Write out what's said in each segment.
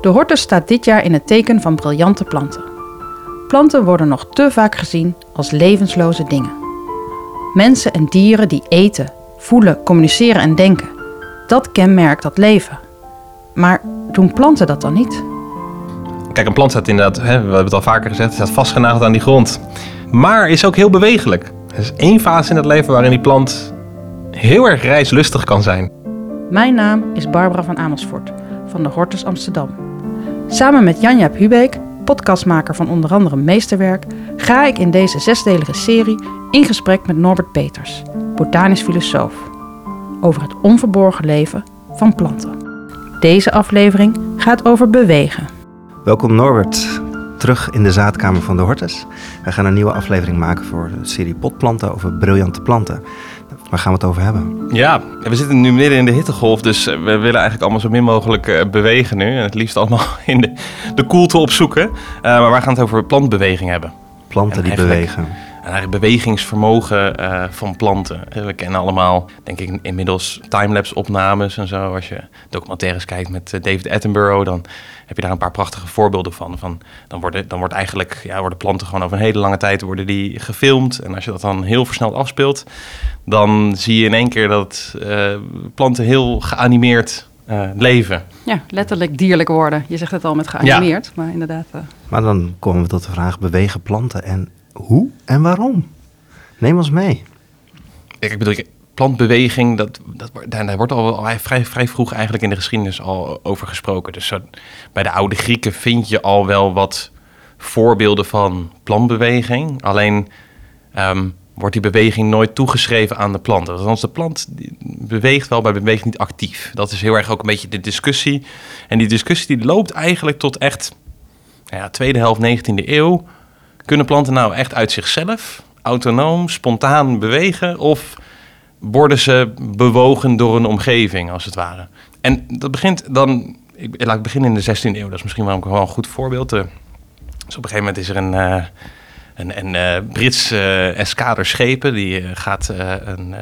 De hortus staat dit jaar in het teken van briljante planten. Planten worden nog te vaak gezien als levensloze dingen. Mensen en dieren die eten, voelen, communiceren en denken. Dat kenmerkt dat leven. Maar doen planten dat dan niet? Kijk, een plant staat inderdaad, hè, we hebben het al vaker gezegd, staat vastgenageld aan die grond. Maar is ook heel bewegelijk. Er is één fase in het leven waarin die plant heel erg reislustig kan zijn. Mijn naam is Barbara van Amersfoort van de Hortus Amsterdam. Samen met Janja Hubeek, podcastmaker van onder andere Meesterwerk, ga ik in deze zesdelige serie in gesprek met Norbert Peters, botanisch filosoof, over het onverborgen leven van planten. Deze aflevering gaat over bewegen. Welkom Norbert, terug in de zaadkamer van de Hortus. Wij gaan een nieuwe aflevering maken voor de serie potplanten over briljante planten. Waar gaan we het over hebben? Ja, we zitten nu midden in de hittegolf, dus we willen eigenlijk allemaal zo min mogelijk eh, bewegen nu. En het liefst allemaal in de, de koelte opzoeken. Uh, maar wij gaan het over plantbeweging hebben. Planten die bewegen. En eigenlijk bewegingsvermogen uh, van planten. We kennen allemaal, denk ik, inmiddels timelapse opnames en zo. Als je documentaires kijkt met David Attenborough, dan heb je daar een paar prachtige voorbeelden van. van dan, worden, dan wordt eigenlijk, ja, worden planten gewoon over een hele lange tijd worden die gefilmd. En als je dat dan heel versneld afspeelt, dan zie je in één keer dat uh, planten heel geanimeerd uh, leven. Ja, letterlijk dierlijk worden. Je zegt het al met geanimeerd, ja. maar inderdaad. Uh... Maar dan komen we tot de vraag, bewegen planten en hoe en waarom? Neem ons mee. Ik bedoel, plantbeweging, dat, dat, daar, wordt al vrij, vrij vroeg eigenlijk in de geschiedenis al over gesproken. Dus bij de oude Grieken vind je al wel wat voorbeelden van plantbeweging. Alleen um, wordt die beweging nooit toegeschreven aan de plant. Althans, de plant beweegt wel, maar beweegt niet actief. Dat is heel erg ook een beetje de discussie. En die discussie die loopt eigenlijk tot echt nou ja, tweede helft 19e eeuw. Kunnen planten nou echt uit zichzelf, autonoom, spontaan bewegen? Of worden ze bewogen door een omgeving, als het ware? En dat begint dan... Ik, laat ik beginnen in de 16e eeuw. Dat is misschien wel een, een goed voorbeeld. Uh, dus op een gegeven moment is er een... Uh, een, uh, Brits eskader schepen die gaat een,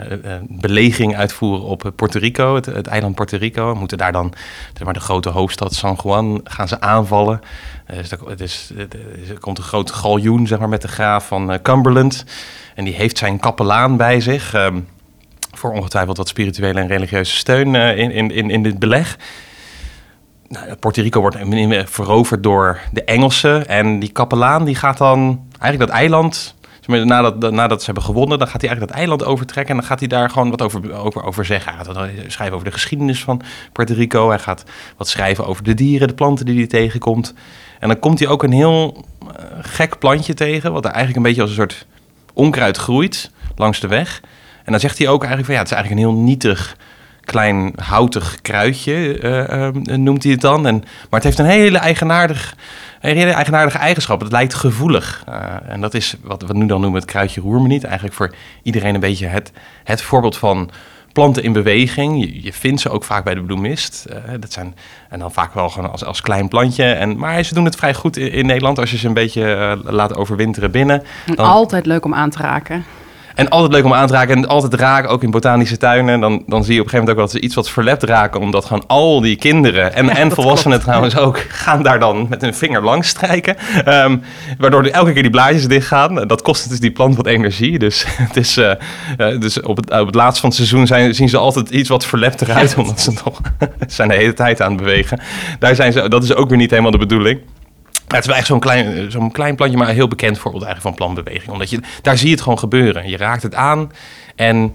beleging uitvoeren op Puerto Rico, het, eiland Puerto Rico. Moeten daar dan maar, de grote hoofdstad San Juan gaan ze aanvallen. Dus er, er komt een grote galjoen zeg maar, met de graaf van Cumberland. En die heeft zijn kapelaan bij zich. Um, voor ongetwijfeld wat spirituele en religieuze steun in, in, in, in dit beleg. Nou, Puerto Rico wordt veroverd door de Engelsen. En die kapelaan die gaat dan eigenlijk dat eiland... Nadat, nadat ze hebben gewonnen, dan gaat hij eigenlijk dat eiland overtrekken. En dan gaat hij daar gewoon wat over, over, over zeggen. Hij gaat schrijven over de geschiedenis van Puerto Rico. Hij gaat wat schrijven over de dieren, de planten die hij tegenkomt. En dan komt hij ook een heel uh, gek plantje tegen. Wat er eigenlijk een beetje als een soort onkruid groeit langs de weg. En dan zegt hij ook eigenlijk van ja, het is eigenlijk een heel nietig klein houtig kruidje, uh, uh, noemt hij het dan. En, maar het heeft een hele, eigenaardig, een hele eigenaardige eigenschap. Het lijkt gevoelig. Uh, en dat is wat we nu dan noemen het kruidje roermeniet. Eigenlijk voor iedereen een beetje het, het voorbeeld van planten in beweging. Je, je vindt ze ook vaak bij de bloemist. dat zijn, en dan vaak wel gewoon als, als klein plantje. En, maar ze doen het vrij goed in, in Nederland als je ze een beetje laat overwinteren binnen. Dan... Altijd leuk om aan te raken. En altijd leuk om aan te raken en altijd raken, ook in botanische tuinen. Dan, dan zie je op een gegeven moment ook dat ze iets wat verlept raken. Omdat gewoon al die kinderen en, en volwassenen trouwens ook gaan daar dan met hun vinger langs strijken. Um, waardoor elke keer die blaadjes dichtgaan. Dat kost dus die plant wat energie. Dus, het is, uh, uh, dus op, het, op het laatst van het seizoen zijn, zien ze altijd iets wat verlept eruit. Omdat ze toch zijn de hele tijd aan het bewegen. Daar zijn ze, dat is ook weer niet helemaal de bedoeling. Het is wel echt zo'n klein, zo'n klein plantje, maar een heel bekend voorbeeld eigenlijk van plantbeweging. Omdat je, daar zie je het gewoon gebeuren. Je raakt het aan en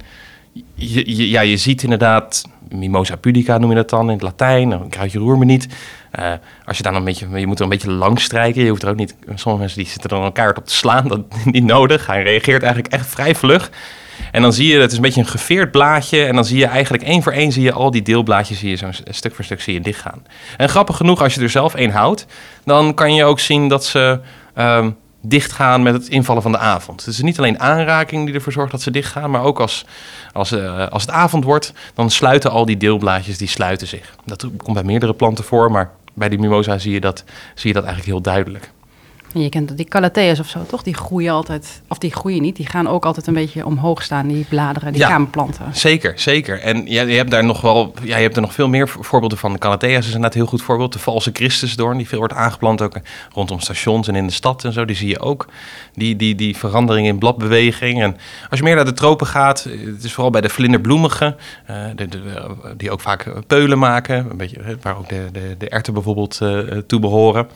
je, ja, je ziet inderdaad, mimosa pudica noem je dat dan in het Latijn, een kruidje roer me niet. Uh, als je daar een beetje, je moet er een beetje langs strijken. Je hoeft er ook niet, sommige mensen die zitten dan elkaar op te slaan, dat is niet nodig. Hij reageert eigenlijk echt vrij vlug. En dan zie je, het is een beetje een geveerd blaadje. En dan zie je eigenlijk één voor één zie je al die deelblaadjes zie je zo stuk voor stuk zie je dichtgaan. En grappig genoeg, als je er zelf één houdt, dan kan je ook zien dat ze um, dichtgaan met het invallen van de avond. Dus het is niet alleen aanraking die ervoor zorgt dat ze dichtgaan, maar ook als, als, uh, als het avond wordt, dan sluiten al die deelblaadjes, die sluiten zich. Dat komt bij meerdere planten voor, maar bij die mimosa zie je dat, zie je dat eigenlijk heel duidelijk. En je kent die calathea's of zo, toch? Die groeien altijd, of die groeien niet, die gaan ook altijd een beetje omhoog staan, die bladeren, die Ja. kamerplanten. Zeker, zeker. En ja, je hebt daar nog wel, ja, je hebt er nog veel meer vo- voorbeelden van. De Calathea's is inderdaad een heel goed voorbeeld. De valse Christusdoorn, die veel wordt aangeplant ook rondom stations en in de stad en zo. Die zie je ook. Die, die, die verandering in bladbeweging. En als je meer naar de tropen gaat, het is vooral bij de vlinderbloemigen, eh, de, de, die ook vaak peulen maken. Een beetje, eh, waar ook de, de, de erten bijvoorbeeld eh, toe behoren.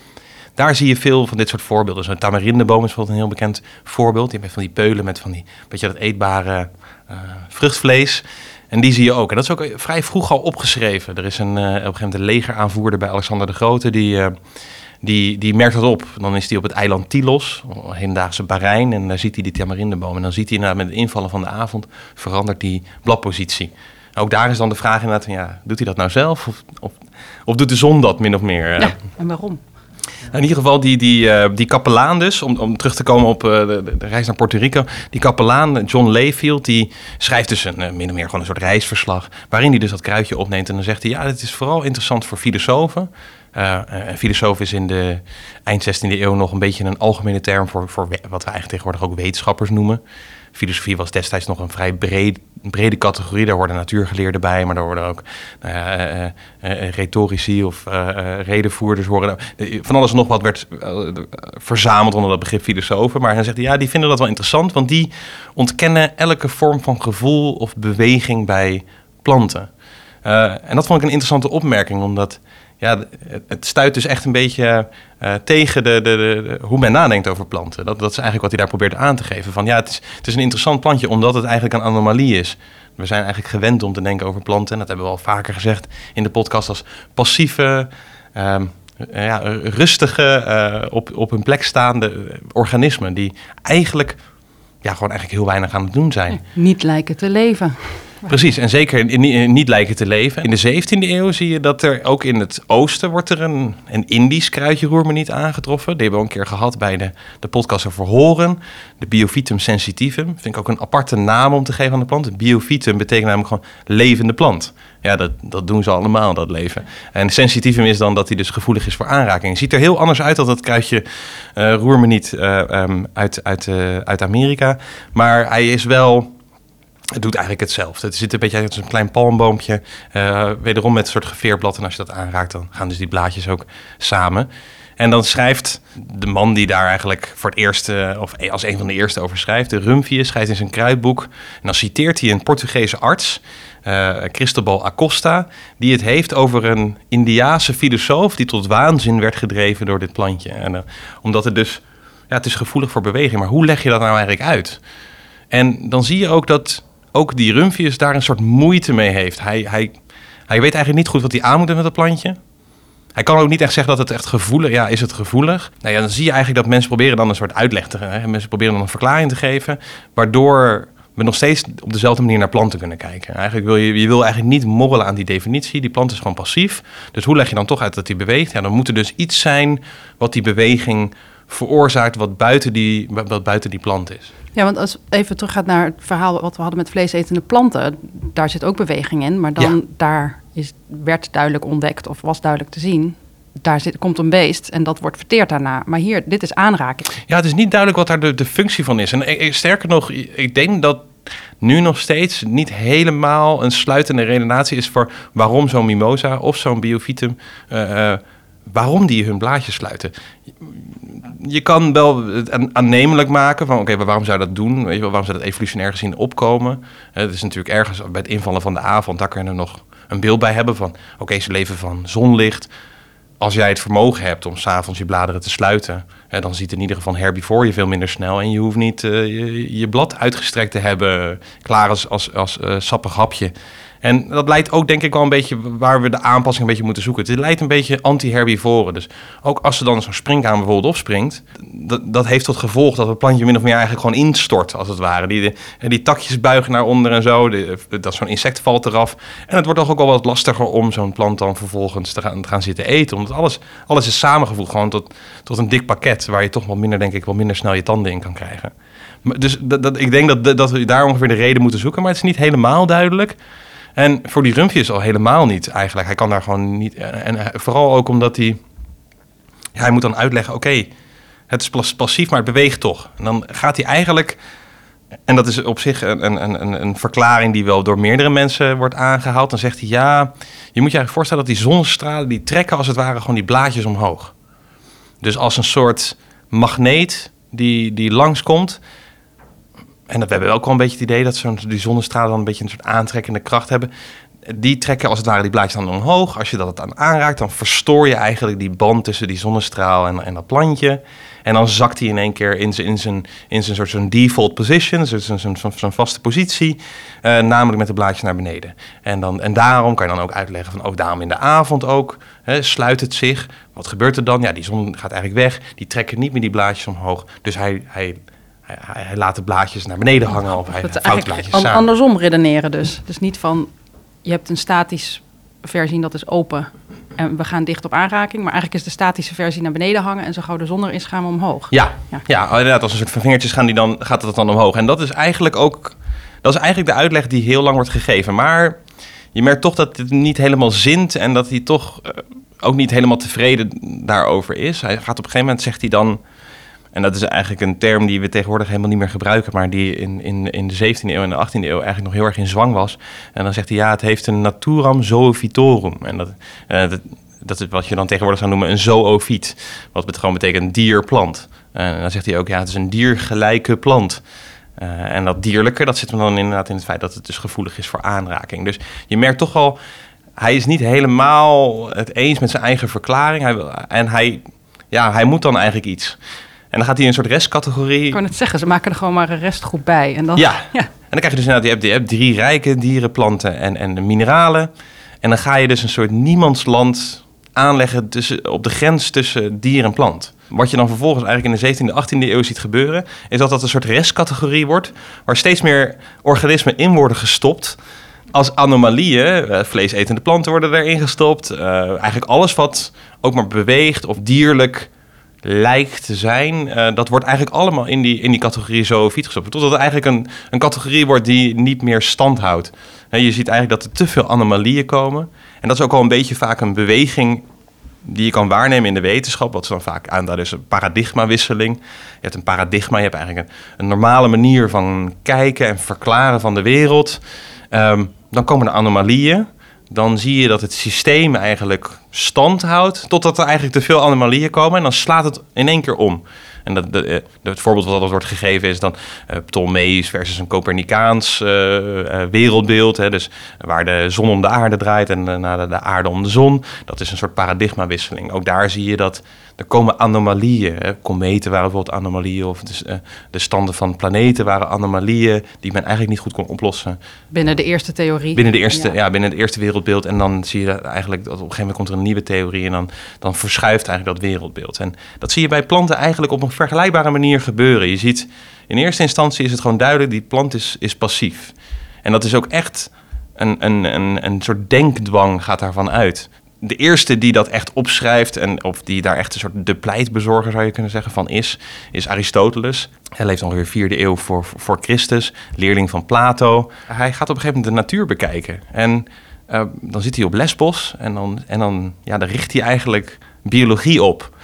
Daar zie je veel van dit soort voorbeelden. Zo'n tamarindeboom is bijvoorbeeld een heel bekend voorbeeld. Die heeft van die peulen met van die beetje dat eetbare eh, vruchtvlees. En die zie je ook. En dat is ook vrij vroeg al opgeschreven. Er is een, eh, op een gegeven moment een legeraanvoerder bij Alexander de Grote. Die, eh, die, die merkt dat op. Dan is hij op het eiland Tylos, hedendaagse Bahrein. En daar ziet hij die tamarindeboom. En dan ziet hij inderdaad met het invallen van de avond... verandert die bladpositie. Ook daar is dan de vraag inderdaad. Ja, doet hij dat nou zelf? Of, of, of doet de zon dat min of meer? Ja, en waarom? In ieder geval die, die, eh, die kapelaan dus, om, om terug te komen op eh, de, reis naar Puerto Rico. Die kapelaan, John Layfield, die schrijft dus een, eh, min of meer gewoon een soort reisverslag. Waarin hij dus dat kruidje opneemt. En dan zegt hij, ja, dit is vooral interessant voor filosofen. Een filosoof is in de eind 16e eeuw nog een beetje een algemene term voor, voor wat we eigenlijk tegenwoordig ook wetenschappers noemen. Filosofie was destijds nog een vrij breed, brede categorie. Daar worden natuurgeleerden bij, maar daar worden ook nou eh, eh, eh, retorici of redenvoerders. Worden, eh, van alles en nog wat werd verzameld onder dat begrip filosofen. Maar hij zegt, ja, die vinden dat wel interessant, want die ontkennen elke vorm van gevoel of beweging bij planten. En dat vond ik een interessante opmerking, omdat ja, het- stuit dus echt een beetje eh, tegen de, de, hoe men nadenkt over planten. Dat, dat is eigenlijk wat hij daar probeert aan te geven. Van ja, het is, het is een interessant plantje omdat het eigenlijk een anomalie is. We zijn eigenlijk gewend om te denken over planten. En dat hebben we al vaker gezegd in de podcast als passieve, ehm, eh, ja, rustige, eh, op, op hun plek staande eh, organismen. Die eigenlijk, ja, gewoon eigenlijk heel weinig aan het doen zijn. Niet lijken te leven. Precies, en zeker in- niet lijken te leven. In de 17e eeuw zie je dat er ook in het oosten wordt er een, een Indisch kruidje roermeniet aangetroffen. Die hebben we een keer gehad bij de, de podcast over horen. De Biophytum sensitivum. Vind ik ook een aparte naam om te geven aan de plant. Biophytum betekent namelijk gewoon levende plant. Ja, dat, dat doen ze allemaal, dat leven. En sensitivum is dan dat hij dus gevoelig is voor aanraking. Het ziet er heel anders uit dan dat kruidje eh roermeniet eh, ehm, uit, uit, eh, uit Amerika. Maar hij is wel... Het doet eigenlijk hetzelfde. Het zit een beetje als een klein palmboompje. eh, wederom met een soort geveerblad. En als je dat aanraakt, dan gaan dus die blaadjes ook samen. En dan schrijft de man die daar eigenlijk voor het eerst, eh, of als een van de eerste over schrijft, de Rumphius, schrijft in zijn kruidboek. En dan citeert hij een Portugese arts, eh Cristobal Acosta, die het heeft over een Indiaanse filosoof die tot waanzin werd gedreven door dit plantje. En, omdat het dus, ja, het is gevoelig voor beweging, maar hoe leg je dat nou eigenlijk uit? En dan zie je ook dat ook die Rumphius daar een soort moeite mee heeft. Hij, hij, hij weet eigenlijk niet goed wat hij aan moet met dat plantje. Hij kan ook niet echt zeggen dat het echt gevoelig ja, is. Het gevoelig? Nou ja, dan zie je eigenlijk dat mensen proberen dan een soort uitleg te hè, Mensen proberen dan een verklaring te geven, waardoor we nog steeds op dezelfde manier naar planten kunnen kijken. Eigenlijk wil je, je wil eigenlijk niet morrelen aan die definitie. Die plant is gewoon passief. Dus hoe leg je dan toch uit dat die beweegt? Ja, dan moet er dus iets zijn wat die beweging veroorzaakt, wat buiten die, wat buiten die plant is. Ja, want als even teruggaat naar het verhaal wat we hadden met vleesetende planten, daar zit ook beweging in, maar dan Ja. daar is, werd duidelijk ontdekt of was duidelijk te zien. Daar zit, komt een beest en dat wordt verteerd daarna. Maar hier, dit is aanraking. Ja, het is niet duidelijk wat daar de, de functie van is. En ik- sterker nog, ik denk dat nu nog steeds niet helemaal een sluitende redenatie is voor waarom zo'n mimosa of zo'n biophytum, eh, eh, waarom die hun blaadjes sluiten. Je kan wel het aan- aannemelijk maken van, oké, waarom zou dat doen? Weet je wel, waarom zou dat evolutionair gezien opkomen? Het is natuurlijk ergens bij het invallen van de avond, daar kun je er nog een beeld bij hebben van, oké, ze leven van zonlicht, als jij het vermogen hebt om s'avonds je bladeren te sluiten, dan ziet in ieder geval herbivore je veel minder snel. En je hoeft niet eh, je, je blad uitgestrekt te hebben, klaar als, als, als eh, sappig hapje. En dat leidt ook denk ik wel een beetje waar we de aanpassing een beetje moeten zoeken. Het leidt een beetje anti-herbivoren. Dus ook als er dan zo'n springkaan bijvoorbeeld opspringt, dat, dat heeft tot gevolg dat het plantje min of meer eigenlijk gewoon instort, als het ware. Die, die, die takjes buigen naar onder en zo, de, dat zo'n insect valt eraf. En het wordt toch ook wel wat lastiger om zo'n plant dan vervolgens te gaan, te gaan zitten eten. Omdat alles, alles is samengevoegd gewoon tot, tot een dik pakket, waar je toch wel minder, denk ik, wel minder snel je tanden in kan krijgen. Dus dat, dat, ik denk dat, dat we daar ongeveer de reden moeten zoeken, maar het is niet helemaal duidelijk. En voor die Rumphius al helemaal niet eigenlijk. Hij kan daar gewoon niet. En hij- vooral ook omdat hij. Hij moet dan uitleggen: oké, Het is pas- passief, maar het beweegt toch. En dan gaat hij eigenlijk... En dat is op zich een, een, een, een verklaring die wel door meerdere mensen wordt aangehaald. Dan zegt hij, ja, je moet je eigenlijk voorstellen dat die zonnestralen... die trekken als het ware gewoon die blaadjes omhoog. Dus als een soort magneet die, die langskomt... En dat, we hebben ook wel een beetje het idee dat zo'n, die zonnestralen dan een beetje een soort aantrekkende kracht hebben. Die trekken als het ware die blaadjes dan omhoog. Als je dat aan aanraakt, dan verstoor je eigenlijk die band tussen die zonnestraal en, en dat plantje. En dan zakt hij in één keer in zijn, in zijn, in zijn soort zo'n default position, zo'n, zo'n, zo'n, vaste positie, eh, namelijk met de blaadjes naar beneden. En, dan, en daarom kan je dan ook uitleggen van ook daarom in de avond ook, hè, sluit het zich. Wat gebeurt er dan? Ja, die zon gaat eigenlijk weg, die trekken niet meer die blaadjes omhoog. Dus hij, hij, hij, hij laat de blaadjes naar beneden hangen of hij, Dat vouwt eigenlijk blaadjes an- samen. andersom redeneren dus. Dus niet van, je hebt een statisch versie en dat is open. En we gaan dicht op aanraking. Maar eigenlijk is de statische versie naar beneden hangen. En zo gauw de zon er is, gaan we omhoog. Ja, Ja. ja. inderdaad. Als een soort van vingertjes gaan die dan, gaat het dan omhoog. En dat is eigenlijk ook... Dat is eigenlijk de uitleg die heel lang wordt gegeven. Maar je merkt toch dat het niet helemaal zint... en dat hij toch eh, ook niet helemaal tevreden daarover is. Hij gaat op een gegeven moment, zegt hij dan... en dat is eigenlijk een term die we tegenwoordig helemaal niet meer gebruiken... maar die in, in, in de 17e eeuw en de 18e eeuw eigenlijk nog heel erg in zwang was. En dan zegt hij, ja, het heeft een naturam zoovitorum. En dat, eh, dat, is wat je dan tegenwoordig zou noemen een zoofiet. Wat gewoon betekent dierplant. En dan zegt hij ook, ja, het is een diergelijke plant. Eh, en dat dierlijke, dat zit hem dan inderdaad in het feit dat het dus gevoelig is voor aanraking. Dus je merkt toch wel, hij is niet helemaal het eens met zijn eigen verklaring. Hij wil, en hij, ja, hij moet dan eigenlijk iets. En dan gaat hij een soort restcategorie. Ik kan het zeggen, ze maken er gewoon maar een restgroep bij. En dan, Ja. ja. En dan krijg je dus inderdaad, je hebt, je hebt drie rijke dieren, planten en, en de mineralen. En dan ga je dus een soort niemandsland aanleggen tussen, op de grens tussen dier en plant. Wat je dan vervolgens eigenlijk in de 17e, 18e eeuw ziet gebeuren, is dat dat een soort restcategorie wordt, waar steeds meer organismen in worden gestopt. Als anomalieën, eh, vleesetende planten worden erin gestopt. eh, eigenlijk alles wat ook maar beweegt of dierlijk lijkt te zijn, eh, dat wordt eigenlijk allemaal in die, in die categorie zoofiet gestopt. Totdat het eigenlijk een, een categorie wordt die niet meer stand houdt. Je ziet eigenlijk dat er te veel anomalieën komen. En dat is ook al een beetje vaak een beweging die je kan waarnemen in de wetenschap. Wat ze dan vaak aanduiden is een paradigmawisseling. Je hebt een paradigma, je hebt eigenlijk een, een normale manier van kijken en verklaren van de wereld. Ehm, dan komen er anomalieën. Dan zie je dat het systeem eigenlijk stand houdt, totdat er eigenlijk te veel anomalieën komen. En dan slaat het in één keer om. En dat, eh, het voorbeeld wat altijd wordt gegeven is dan eh Ptolemeus versus een Copernicaans eh, wereldbeeld. Hè, dus waar de zon om de aarde draait en de, de aarde om de zon. Dat is een soort paradigmawisseling. Ook daar zie je dat er komen anomalieën. Hè. Kometen waren bijvoorbeeld anomalieën. Of de, eh, de standen van planeten waren anomalieën die men eigenlijk niet goed kon oplossen. Binnen de eerste theorie. Binnen, de eerste, Ja. ja. binnen het eerste wereldbeeld. En dan zie je dat eigenlijk dat op een gegeven moment komt er een nieuwe theorie. En dan, dan verschuift eigenlijk dat wereldbeeld. En dat zie je bij planten eigenlijk op een vergelijkbare manier gebeuren. Je ziet in eerste instantie is het gewoon duidelijk: die plant is, is passief. En dat is ook echt een, een, een, een soort denkdwang gaat daarvan uit. De eerste die dat echt opschrijft, en, of die daar echt een soort de pleitbezorger zou je kunnen zeggen van is, is Aristoteles. Hij leeft ongeveer vierde eeuw voor, voor Christus, leerling van Plato. Hij gaat op een gegeven moment de natuur bekijken. En eh, dan zit hij op Lesbos en dan, en dan, ja, dan richt hij eigenlijk biologie op.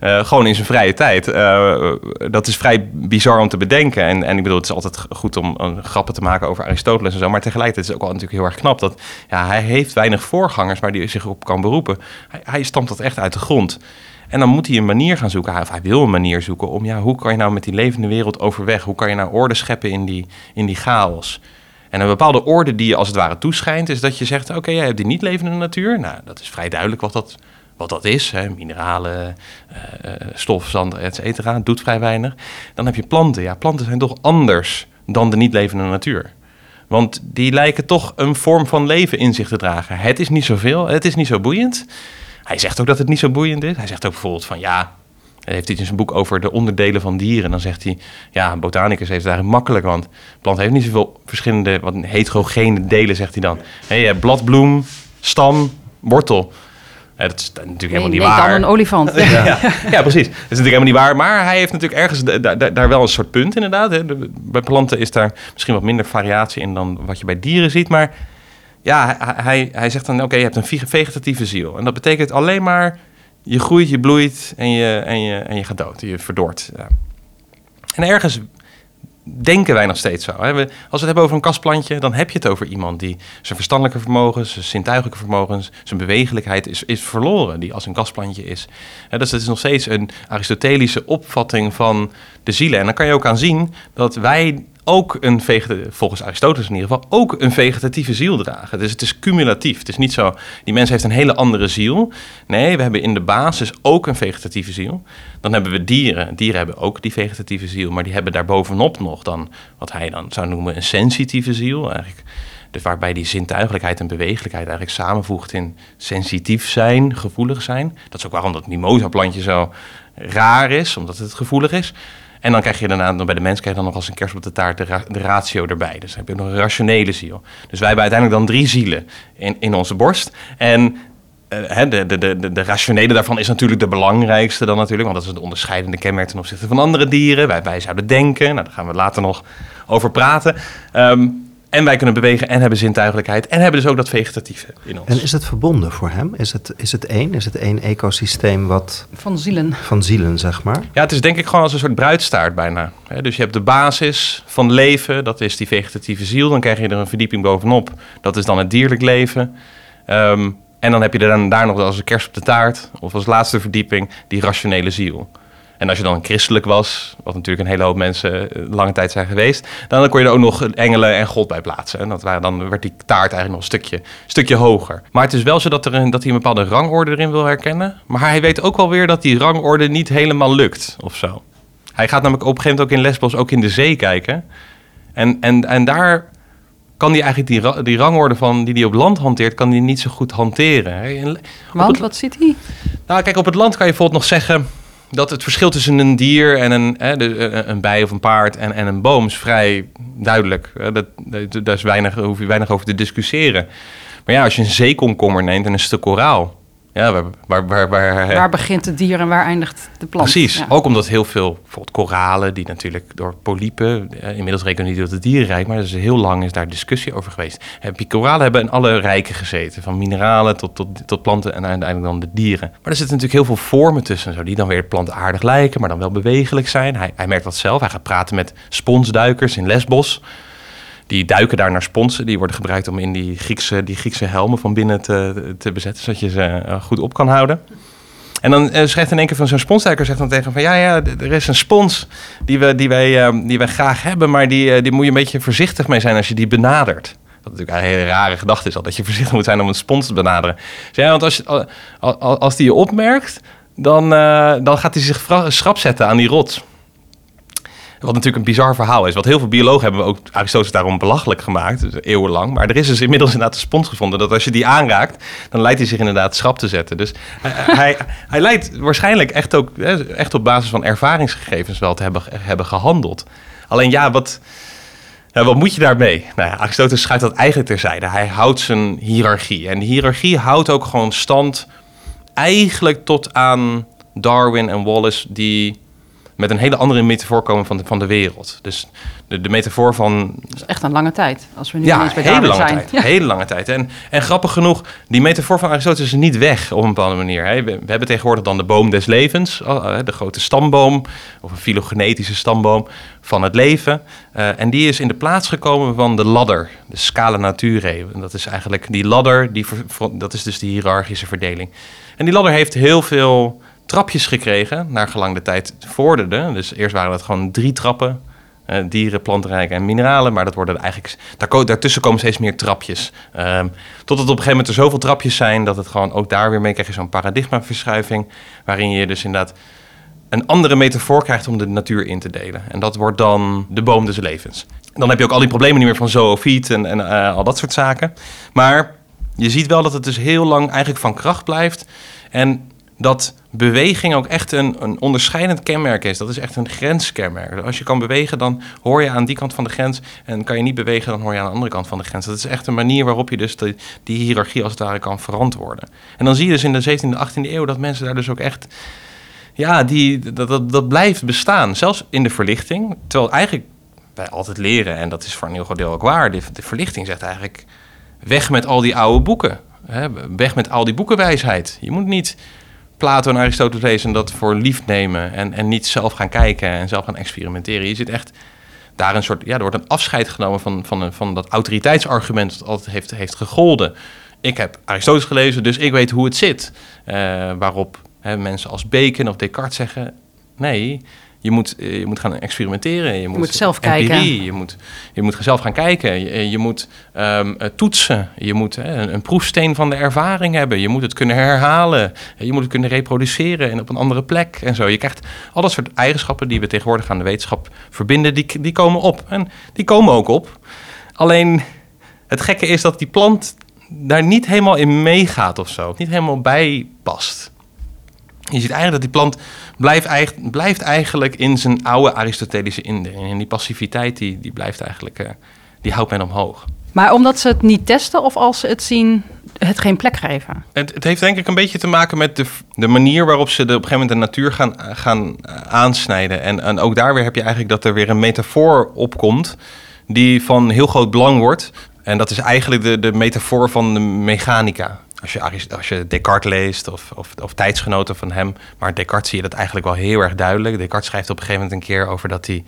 Eh, gewoon in zijn vrije tijd. Eh, dat is vrij bizar om te bedenken. En, en ik bedoel, het is altijd goed om eh, grappen te maken over Aristoteles en zo. Maar tegelijkertijd is het ook wel natuurlijk heel erg knap dat ja, hij heeft weinig voorgangers waar hij zich op kan beroepen. Hij, hij stampt dat echt uit de grond. En dan moet hij een manier gaan zoeken, of hij wil een manier zoeken om, ja, hoe kan je nou met die levende wereld overweg? Hoe kan je nou orde scheppen in die, in die chaos? En een bepaalde orde die je als het ware toeschijnt, is dat je zegt: Oké, jij hebt die niet-levende natuur. Nou, dat is vrij duidelijk wat dat, wat dat is. Hè? Mineralen, eh, eh, stof, zand, et cetera. Doet vrij weinig. Dan heb je planten. Ja, planten zijn toch anders dan de niet-levende natuur. Want die lijken toch een vorm van leven in zich te dragen. Het is niet zoveel, het is niet zo boeiend. Hij zegt ook dat het niet zo boeiend is. Hij zegt ook bijvoorbeeld van ja, hij heeft iets in zijn boek over de onderdelen van dieren. Dan zegt hij, ja, een botanicus heeft het makkelijk, want plant heeft niet zoveel verschillende, wat heterogene delen, zegt hij dan. Je hebt bladbloem, stam, wortel. Ja, dat is natuurlijk helemaal nee, niet nee, waar. dan een olifant. Ja. Ja, ja, precies. Dat is natuurlijk helemaal niet waar. Maar hij heeft natuurlijk ergens da- da- da- daar wel een soort punt inderdaad. Hè. Bij planten is daar misschien wat minder variatie in dan wat je bij dieren ziet. Maar ja, hij, hij, zegt dan, oké, je hebt een vege- vegetatieve ziel. En dat betekent alleen maar je groeit, je bloeit en je, en je, en je gaat dood. Je verdort. Ja. En ergens denken wij nog steeds zo. Hè? Als we het hebben over een kastplantje, dan heb je het over iemand die zijn verstandelijke vermogens, zijn zintuigelijke vermogens, zijn bewegelijkheid is, is verloren, die als een kastplantje is. Hè, dus het is nog steeds een Aristotelische opvatting van de zielen. En dan kan je ook aan zien dat wij ook een volgens Aristoteles in ieder geval, ook een vegetatieve ziel dragen. Dus het is cumulatief. Het is niet zo, die mens heeft een hele andere ziel. Nee, we hebben in de basis ook een vegetatieve ziel. Dan hebben we dieren. Dieren hebben ook die vegetatieve ziel, maar die hebben daarbovenop nog dan wat hij dan zou noemen een sensitieve ziel. Eigenlijk. Dus waarbij die zintuigelijkheid en bewegelijkheid eigenlijk samenvoegt in sensitief zijn, gevoelig zijn. Dat is ook waarom dat mimosa-plantje zo raar is, omdat het gevoelig is. En dan krijg je daarna, bij de mens krijg je dan nog als een kerst op de taart de, de ratio erbij. Dus dan heb je nog een rationele ziel. Dus wij hebben uiteindelijk dan drie zielen in, in onze borst. En uh, de, de, de, de, rationele daarvan is natuurlijk de belangrijkste dan natuurlijk. Want dat is het onderscheidende kenmerk ten opzichte van andere dieren. Wij, wij zouden denken, nou, daar gaan we later nog over praten. Um, en wij kunnen bewegen en hebben zintuigelijkheid. En hebben dus ook dat vegetatieve in ons. En is het verbonden voor hem? Is het, is het één? Is het één ecosysteem wat... Van zielen. Van zielen, zeg maar. Ja, het is denk ik gewoon als een soort bruidstaart bijna. Dus je hebt de basis van leven, dat is die vegetatieve ziel. Dan krijg je er een verdieping bovenop. Dat is dan het dierlijk leven. Um, en dan heb je er dan, daar nog als een kerst op de taart, of als laatste verdieping, die rationele ziel. En als je dan christelijk was, wat natuurlijk een hele hoop mensen eh, lange tijd zijn geweest, dan kon je er ook nog engelen en God bij plaatsen. En dat waren, dan werd die taart eigenlijk nog een stukje, stukje hoger. Maar het is wel zo dat, er een, dat hij een bepaalde rangorde erin wil herkennen. Maar hij weet ook wel weer dat die rangorde niet helemaal lukt of zo. Hij gaat namelijk op een gegeven moment ook in Lesbos ook in de zee kijken. En, en, en daar kan hij eigenlijk die, die rangorde van, die hij op land hanteert, kan hij niet zo goed hanteren. Want, wat ziet hij? Nou, kijk, op het land kan je bijvoorbeeld nog zeggen dat het verschil tussen een dier en een, hè, de, een bij of een paard en, en een boom is vrij duidelijk. Dat, daar is weinig, hoef je weinig over te discussiëren. Maar ja, als je een zeekomkommer neemt en een stuk koraal, ja, waar, waar, waar, waar, waar begint het dier en waar eindigt de plant? Precies, ook omdat heel veel, bijvoorbeeld koralen, die natuurlijk door polypen, eh, inmiddels rekenen niet tot het dierenrijk, maar is heel lang is daar discussie over geweest. Die koralen hebben in alle rijken gezeten, van mineralen tot, tot, tot planten en uiteindelijk dan de dieren. Maar er zitten natuurlijk heel veel vormen tussen, zo, die dan weer plantaardig lijken, maar dan wel bewegelijk zijn. Hij, hij merkt dat zelf, hij gaat praten met sponsduikers in Lesbos die duiken daar naar sponsen. Die worden gebruikt om in die Griekse, die Griekse helmen van binnen te, te bezetten, zodat je ze eh, goed op kan houden. En dan uh, schrijft in één keer van zo'n sponsduiker zegt dan tegen van ja, ja, er is een spons die, we, die, wij, uh, die wij graag hebben, maar die, die moet je een beetje voorzichtig mee zijn als je die benadert. Wat natuurlijk een hele rare gedachte is al, dat je voorzichtig moet zijn om een spons te benaderen. Want als, als die je opmerkt, dan, dan gaat hij zich schrap zetten aan die rots. Wat natuurlijk een bizar verhaal is. Wat heel veel biologen hebben ook Aristoteles daarom belachelijk gemaakt, dus eeuwenlang. Maar er is dus inmiddels inderdaad een spons gevonden dat als je die aanraakt, dan leidt hij zich inderdaad schrap te zetten. Dus hij, hij, hij leidt waarschijnlijk echt ook echt op basis van ervaringsgegevens wel te hebben, hebben gehandeld. Alleen ja, wat, wat moet je daarmee? Nou ja, Aristoteles schuift dat eigenlijk terzijde. Hij houdt zijn hiërarchie. En die hiërarchie houdt ook gewoon stand eigenlijk tot aan Darwin en Wallace, die met een hele andere metafoor komen van de, van de wereld. Dus de, de metafoor van... Dat is echt een lange tijd, als we nu ja, eens bij hele lange zijn. Tijd, ja. hele lange tijd. En, en grappig genoeg, die metafoor van Aristoteles is niet weg op een bepaalde manier. We, we hebben tegenwoordig dan de boom des levens, eh, de grote stamboom, of een filogenetische stamboom van het leven. Uh, en die is in de plaats gekomen van de ladder, de scala naturae. En dat is eigenlijk die ladder, die, dat is dus die hiërarchische verdeling. En die ladder heeft heel veel trapjes gekregen, naar gelang de tijd vorderde. Dus eerst waren dat gewoon drie trappen, uh, dieren, plantenrijk en mineralen. Maar dat worden eigenlijk, daar, daartussen komen steeds meer trapjes. Um, tot op een gegeven moment er zoveel trapjes zijn, dat het gewoon ook daar weer mee krijg je zo'n paradigmaverschuiving. Waarin je dus inderdaad een andere metafoor krijgt om de natuur in te delen. En dat wordt dan de boom des levens. Dan heb je ook al die problemen niet meer van zoofiet en, en uh, al dat soort zaken. Maar je ziet wel dat het dus heel lang eigenlijk van kracht blijft. En dat beweging ook echt een, een onderscheidend kenmerk is. Dat is echt een grenskenmerk. Als je kan bewegen, dan hoor je aan die kant van de grens. En kan je niet bewegen, dan hoor je aan de andere kant van de grens. Dat is echt een manier waarop je dus die, hiërarchie als het ware kan verantwoorden. En dan zie je dus in de 17e, 18e eeuw dat mensen daar dus ook echt... Ja, die, dat, dat, blijft bestaan. Zelfs in de verlichting. Terwijl eigenlijk wij altijd leren, en dat is voor een heel groot deel ook waar... de, de verlichting zegt eigenlijk... weg met al die oude boeken. Hè? Weg met al die boekenwijsheid. Je moet niet Plato en Aristoteles en dat voor lief nemen. En, en niet zelf gaan kijken en zelf gaan experimenteren. Je zit echt daar een soort, ja, er wordt een afscheid genomen van, van, van dat autoriteitsargument dat altijd heeft, heeft gegolden. Ik heb Aristoteles gelezen, dus ik weet hoe het zit. Eh, waarop hè, mensen als Bacon of Descartes zeggen: nee, je moet, eh, je moet gaan experimenteren. Je, moet zelf empirie, kijken. Je moet, je moet zelf gaan kijken. Je, je moet ehm, eh, toetsen. Je moet hè, een, een proefsteen van de ervaring hebben. Je moet het kunnen herhalen. Je moet het kunnen reproduceren en op een andere plek en zo. Je krijgt al dat soort eigenschappen die we tegenwoordig aan de wetenschap verbinden, die, die komen op. En die komen ook op. Alleen het gekke is dat die plant daar niet helemaal in meegaat of zo. Niet helemaal bij past. Je ziet eigenlijk dat die plant blijft, blijft eigenlijk in zijn oude Aristotelische indeling. En die passiviteit die, die blijft eigenlijk, eh, die houdt men omhoog. Maar omdat ze het niet testen of als ze het zien, het geen plek geven. Het, het heeft denk ik een beetje te maken met de, de manier waarop ze de, op een gegeven moment de natuur gaan, gaan eh, aansnijden. En, en ook daar weer heb je eigenlijk dat er weer een metafoor opkomt die van heel groot belang wordt. En dat is eigenlijk de, de metafoor van de mechanica. Als je, als je Descartes leest of, of, of tijdsgenoten van hem. Maar Descartes zie je dat eigenlijk wel heel erg duidelijk. Descartes schrijft op een gegeven moment een keer over dat hij...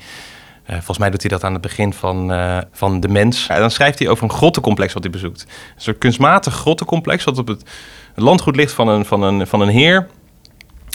eh, volgens mij doet hij dat aan het begin van, eh, van De Mens. En dan schrijft hij over een grottencomplex wat hij bezoekt. Een soort kunstmatig grottencomplex... wat op het landgoed ligt van een, van een, van een heer.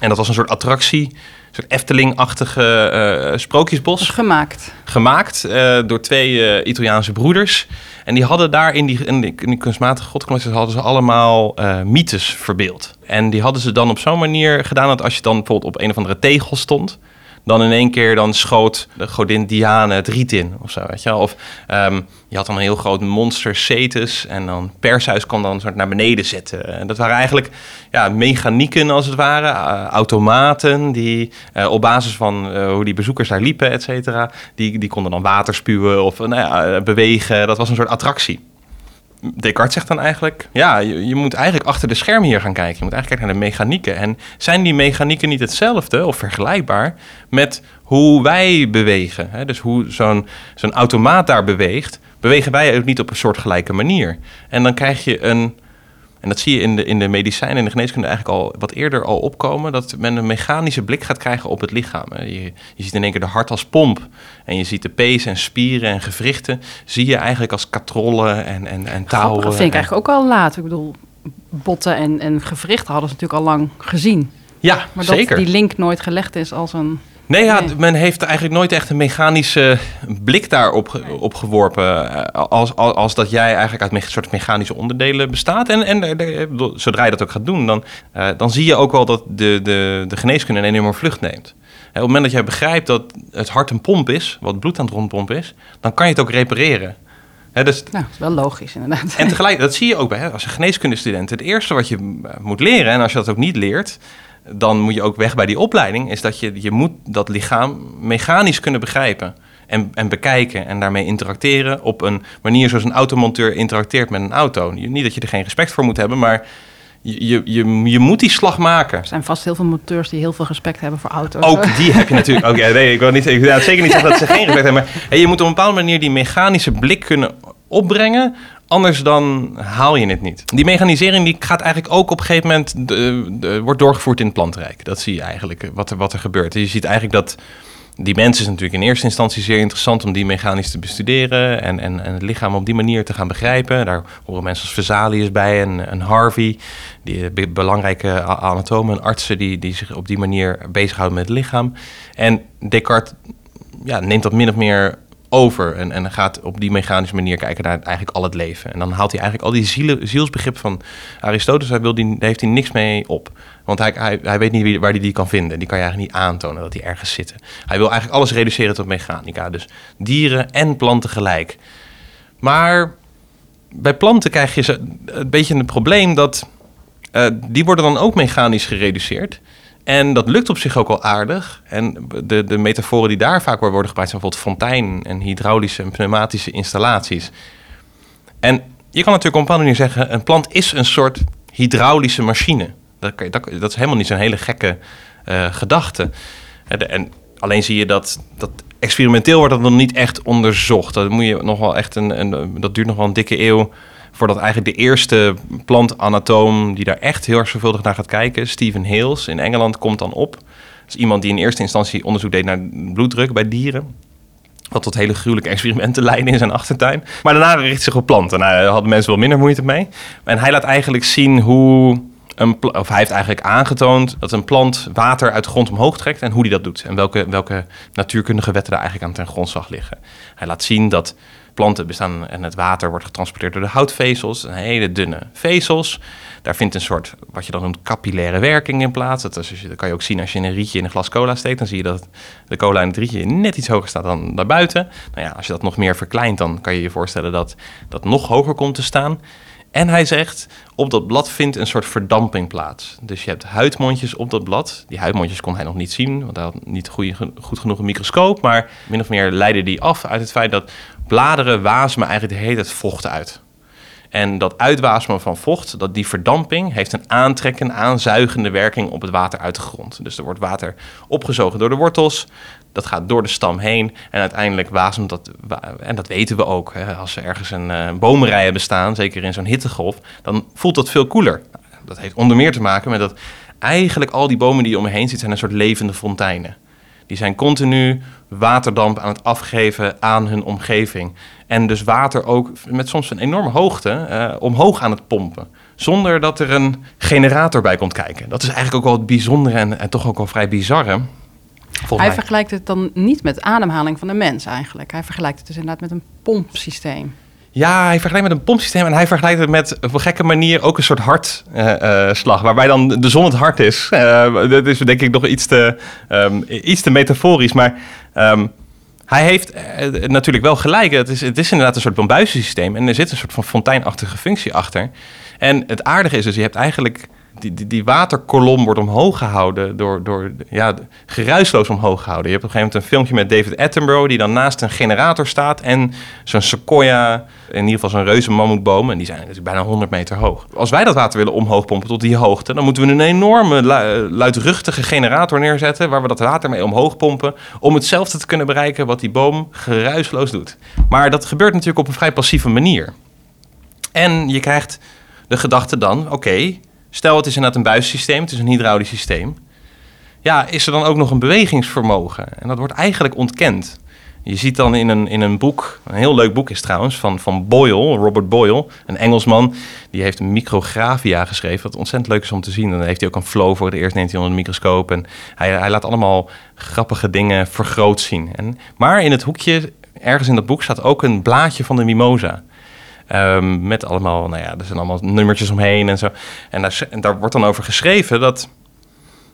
En dat was een soort attractie... een soort Efteling-achtige eh, sprookjesbos Gemaakt. gemaakt eh, door twee eh, Italiaanse broeders. En die hadden daar in die, in die, in die kunstmatige hadden ze allemaal mythes verbeeld. En die hadden ze dan op zo'n manier gedaan dat als je dan bijvoorbeeld op een of andere tegel stond, dan in één keer dan schoot de godin Diane het riet in of zo, weet je. Of ehm, je had dan een heel groot monster Cetus en dan Perseus kwam dan soort naar beneden zetten. En dat waren eigenlijk ja, mechanieken als het ware, eh, automaten die eh, op basis van eh, hoe die bezoekers daar liepen, et cetera, die, die konden dan water spuwen of nou ja, bewegen. Dat was een soort attractie. Descartes zegt dan eigenlijk, ja, je, moet eigenlijk achter de schermen hier gaan kijken. Je moet eigenlijk kijken naar de mechanieken. En zijn die mechanieken niet hetzelfde of vergelijkbaar met hoe wij bewegen? Hè? Dus hoe zo'n zo'n automaat daar beweegt, bewegen wij ook niet op een soortgelijke manier. En dan krijg je een, en dat zie je in de, in de medicijnen en de geneeskunde eigenlijk al wat eerder al opkomen, dat men een mechanische blik gaat krijgen op het lichaam. hè. Je, je ziet in één keer de hart als pomp. En je ziet de pees en spieren en gewrichten, zie je eigenlijk als katrollen en, en, en touwen. Grappig, dat vind ik en- eigenlijk ook al laat. Ik bedoel, botten en, en gewrichten hadden ze natuurlijk al lang gezien. Ja, Maar zeker. dat die link nooit gelegd is als een... Nee, ja, Nee. men heeft eigenlijk nooit echt een mechanische blik daarop ge- op geworpen. eh, Als, als, als dat jij eigenlijk uit me- soort mechanische onderdelen bestaat. En, en eh, bedoel, zodra je dat ook gaat doen, dan, eh, dan zie je ook wel dat de, de, de geneeskunde een enorme vlucht neemt. Op het moment dat jij begrijpt dat het hart een pomp is, wat bloed aan het rondpompen is, dan kan je het ook repareren. Hè, dus Nou, dat is wel logisch inderdaad. en tegelijk, dat zie je ook bij hè, als een geneeskundestudent. Het eerste wat je eh, moet leren, en als je dat ook niet leert, dan moet je ook weg bij die opleiding, is dat je, je moet dat lichaam mechanisch kunnen begrijpen. En, en bekijken en daarmee interacteren op een manier zoals een automonteur interacteert met een auto. Niet dat je er geen respect voor moet hebben, maar je, je, je, moet die slag maken. Er zijn vast heel veel monteurs die heel veel respect hebben voor auto's. Ook die heb je natuurlijk. Ook, ja, nee, ik wil niet, ik wil zeker niet zeggen dat ze geen respect hebben. Maar je moet op een bepaalde manier die mechanische blik kunnen opbrengen. Anders dan haal je het niet. Die mechanisering die gaat eigenlijk ook op een gegeven moment... de- wordt doorgevoerd in het plantenrijk. Dat zie je eigenlijk, eh, wat er, wat er gebeurt. Je ziet eigenlijk dat... Die mens is natuurlijk in eerste instantie zeer interessant om die mechanisch te bestuderen en, en, en het lichaam op die manier te gaan begrijpen. Daar horen mensen als Vesalius bij en, en Harvey, die eh, be- belangrijke anatomen en artsen die, die zich op die manier bezighouden met het lichaam. En Descartes ja, neemt dat min of meer over en, en gaat op die mechanische manier kijken naar eigenlijk al het leven. En dan haalt hij eigenlijk al die zielen, zielsbegrip van Aristoteles, hij wil die, daar heeft hij niks mee op. Want hij, hij, hij weet niet waar hij die kan vinden. Die kan je eigenlijk niet aantonen dat die ergens zitten. Hij wil eigenlijk alles reduceren tot mechanica. Dus dieren en planten gelijk. Maar bij planten krijg je een beetje een probleem dat eh, die worden dan ook mechanisch gereduceerd. En dat lukt op zich ook wel aardig. En de, de metaforen die daar vaak worden gebruikt zijn bijvoorbeeld fontein en hydraulische en pneumatische installaties. En je kan natuurlijk op een bepaalde manier zeggen, een plant is een soort hydraulische machine. Dat, dat, is helemaal niet zo'n hele gekke eh, gedachte. En, en alleen zie je dat, dat experimenteel wordt dat nog niet echt onderzocht. Dat, moet je nog wel echt een, dat duurt nog wel een dikke eeuw voordat eigenlijk de eerste plantanatoom die daar echt heel erg zorgvuldig naar gaat kijken, Stephen Hales in Engeland, komt dan op. Dat is iemand die in eerste instantie onderzoek deed naar bloeddruk bij dieren. Wat tot hele gruwelijke experimenten leiden in zijn achtertuin. Maar daarna richt zich op planten. Nou, daar hadden mensen wel minder moeite mee. En hij laat eigenlijk zien hoe een of hij heeft eigenlijk aangetoond dat een plant water uit de grond omhoog trekt en hoe die dat doet. En welke, welke natuurkundige wetten daar eigenlijk aan ten grondslag liggen. Hij laat zien dat planten bestaan en het water wordt getransporteerd door de houtvezels, een hele dunne vezels. Daar vindt een soort, wat je dan noemt, capillaire werking in plaats. Dat, is, dat kan je ook zien als je een rietje in een glas cola steekt. Dan zie je dat de cola in het rietje net iets hoger staat dan daarbuiten. Nou ja, als je dat nog meer verkleint, dan kan je je voorstellen dat dat nog hoger komt te staan. En hij zegt, op dat blad vindt een soort verdamping plaats. Dus je hebt huidmondjes op dat blad. Die huidmondjes kon hij nog niet zien, want hij had niet goed genoeg een microscoop. Maar min of meer leidde die af uit het feit dat bladeren wasemen eigenlijk de hele tijd vocht uit. En dat uitwasemen van vocht, dat die verdamping, heeft een aantrekken, aanzuigende werking op het water uit de grond. Dus er wordt water opgezogen door de wortels, dat gaat door de stam heen en uiteindelijk wasemt dat, en dat weten we ook, hè, als er ergens een uh, bomenrijen bestaan, zeker in zo'n hittegolf, dan voelt dat veel koeler. Dat heeft onder meer te maken met dat eigenlijk al die bomen die je om je heen ziet, zijn een soort levende fonteinen. Die zijn continu waterdamp aan het afgeven aan hun omgeving. En dus water ook met soms een enorme hoogte eh, omhoog aan het pompen. Zonder dat er een generator bij komt kijken. Dat is eigenlijk ook wel het bijzondere en, en toch ook wel vrij bizarre. Volgens Hij mij. vergelijkt het dan niet met ademhaling van de mens eigenlijk. Hij vergelijkt het dus inderdaad met een pompsysteem. Ja, hij vergelijkt met een pompsysteem en hij vergelijkt het met op een gekke manier ook een soort hartslag. waarbij dan de zon het hart is. Eh, dat is denk ik nog iets te, ehm, iets te metaforisch. Maar ehm, hij heeft eh, natuurlijk wel gelijk. Het is, het is inderdaad een soort bombuizensysteem. En er zit een soort van fonteinachtige functie achter. En het aardige is dus, je hebt eigenlijk... Die, die, die waterkolom wordt omhoog gehouden door, door ja, geruisloos omhoog gehouden. Je hebt op een gegeven moment een filmpje met David Attenborough... die dan naast een generator staat en zo'n sequoia... in ieder geval zo'n reuze mammoetboom... en die zijn natuurlijk bijna 100 meter hoog. Als wij dat water willen omhoog pompen tot die hoogte... dan moeten we een enorme lu- luidruchtige generator neerzetten... waar we dat water mee omhoog pompen... om hetzelfde te kunnen bereiken wat die boom geruisloos doet. Maar dat gebeurt natuurlijk op een vrij passieve manier. En je krijgt de gedachte dan, oké, stel het is inderdaad een buissysteem, het is een hydraulisch systeem. Ja, is er dan ook nog een bewegingsvermogen? En dat wordt eigenlijk ontkend. Je ziet dan in een, in een boek, een heel leuk boek is trouwens, van, van Boyle, Robert Boyle, een Engelsman, die heeft een micrographia geschreven, wat ontzettend leuk is om te zien. En dan heeft hij ook een flow voor het eerst, neemt hij onder de microscoop en hij, hij laat allemaal grappige dingen vergroot zien. En, maar in het hoekje, ergens in dat boek, staat ook een blaadje van de mimosa. Um, met allemaal, nou ja, er zijn allemaal nummertjes omheen en zo. En daar, en daar, wordt dan over geschreven dat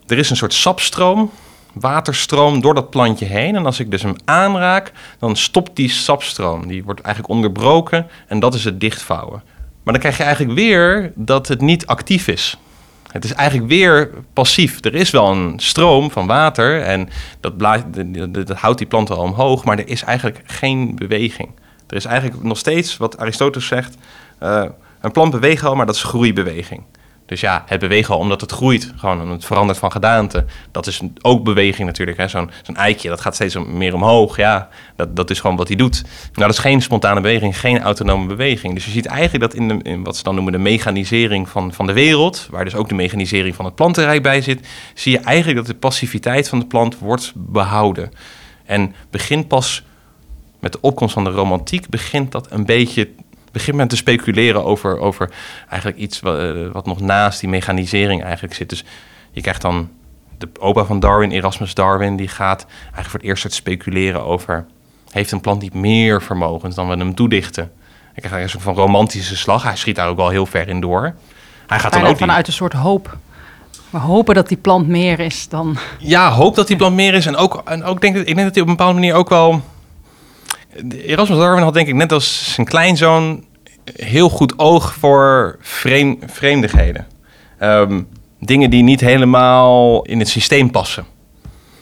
er is een soort sapstroom, waterstroom door dat plantje heen. En als ik dus hem aanraak, dan stopt die sapstroom. Die wordt eigenlijk onderbroken en dat is het dichtvouwen. Maar dan krijg je eigenlijk weer dat het niet actief is. Het is eigenlijk weer passief. Er is wel een stroom van water en dat, blaad, dat, houdt die plant wel omhoog, maar er is eigenlijk geen beweging. Er is eigenlijk nog steeds, wat Aristoteles zegt, uh, een plant beweegt al, maar dat is groeibeweging. Dus ja, het bewegen al omdat het groeit, gewoon het verandert van gedaante. Dat is ook beweging natuurlijk. Zo'n zo eitje, dat gaat steeds meer omhoog. Ja, dat, dat is gewoon wat hij doet. Nou, dat is geen spontane beweging, geen autonome beweging. Dus je ziet eigenlijk dat in, de, in wat ze dan noemen de mechanisering van, van de wereld, waar dus ook de mechanisering van het plantenrijk bij zit, zie je eigenlijk dat de passiviteit van de plant wordt behouden. En begint pas met de opkomst van de romantiek begint dat een beetje begint men te speculeren over, over eigenlijk iets wat, uh, wat, nog naast die mechanisering eigenlijk zit. Dus je krijgt dan de opa van Darwin, Erasmus Darwin, die gaat eigenlijk voor het eerst het speculeren over heeft een plant niet meer vermogens dan we hem toedichten. Ik krijg een soort van romantische slag. Hij schiet daar ook wel heel ver in door. Hij gaat dan ook vanuit een soort hoop. We hopen dat die plant meer is dan. Ja, hoop dat die plant meer is. En ook, en ook denk ik, ik denk dat hij op een bepaalde manier ook wel Erasmus Darwin had denk ik net als zijn kleinzoon heel goed oog voor vreem, vreemdigheden. Um, dingen die niet helemaal in het systeem passen.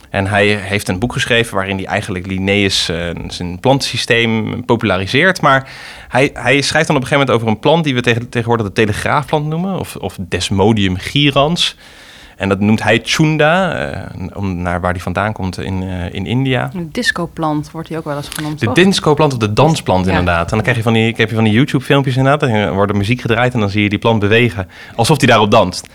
En hij heeft een boek geschreven waarin hij eigenlijk Linnaeus uh, zijn plantensysteem populariseert. Maar hij, hij, schrijft dan op een gegeven moment over een plant die we tegen, tegenwoordig de telegraafplant noemen, of, of Desmodium gyrans. En dat noemt hij Chunda, eh, om naar waar die vandaan komt in, eh, in India. Een discoplant wordt hij ook wel eens genoemd. De discoplant of de dansplant Ja. inderdaad. En dan krijg je van die, heb je van die YouTube-filmpjes inderdaad. Dan wordt er muziek gedraaid en dan zie je die plant bewegen. Alsof hij daarop danst.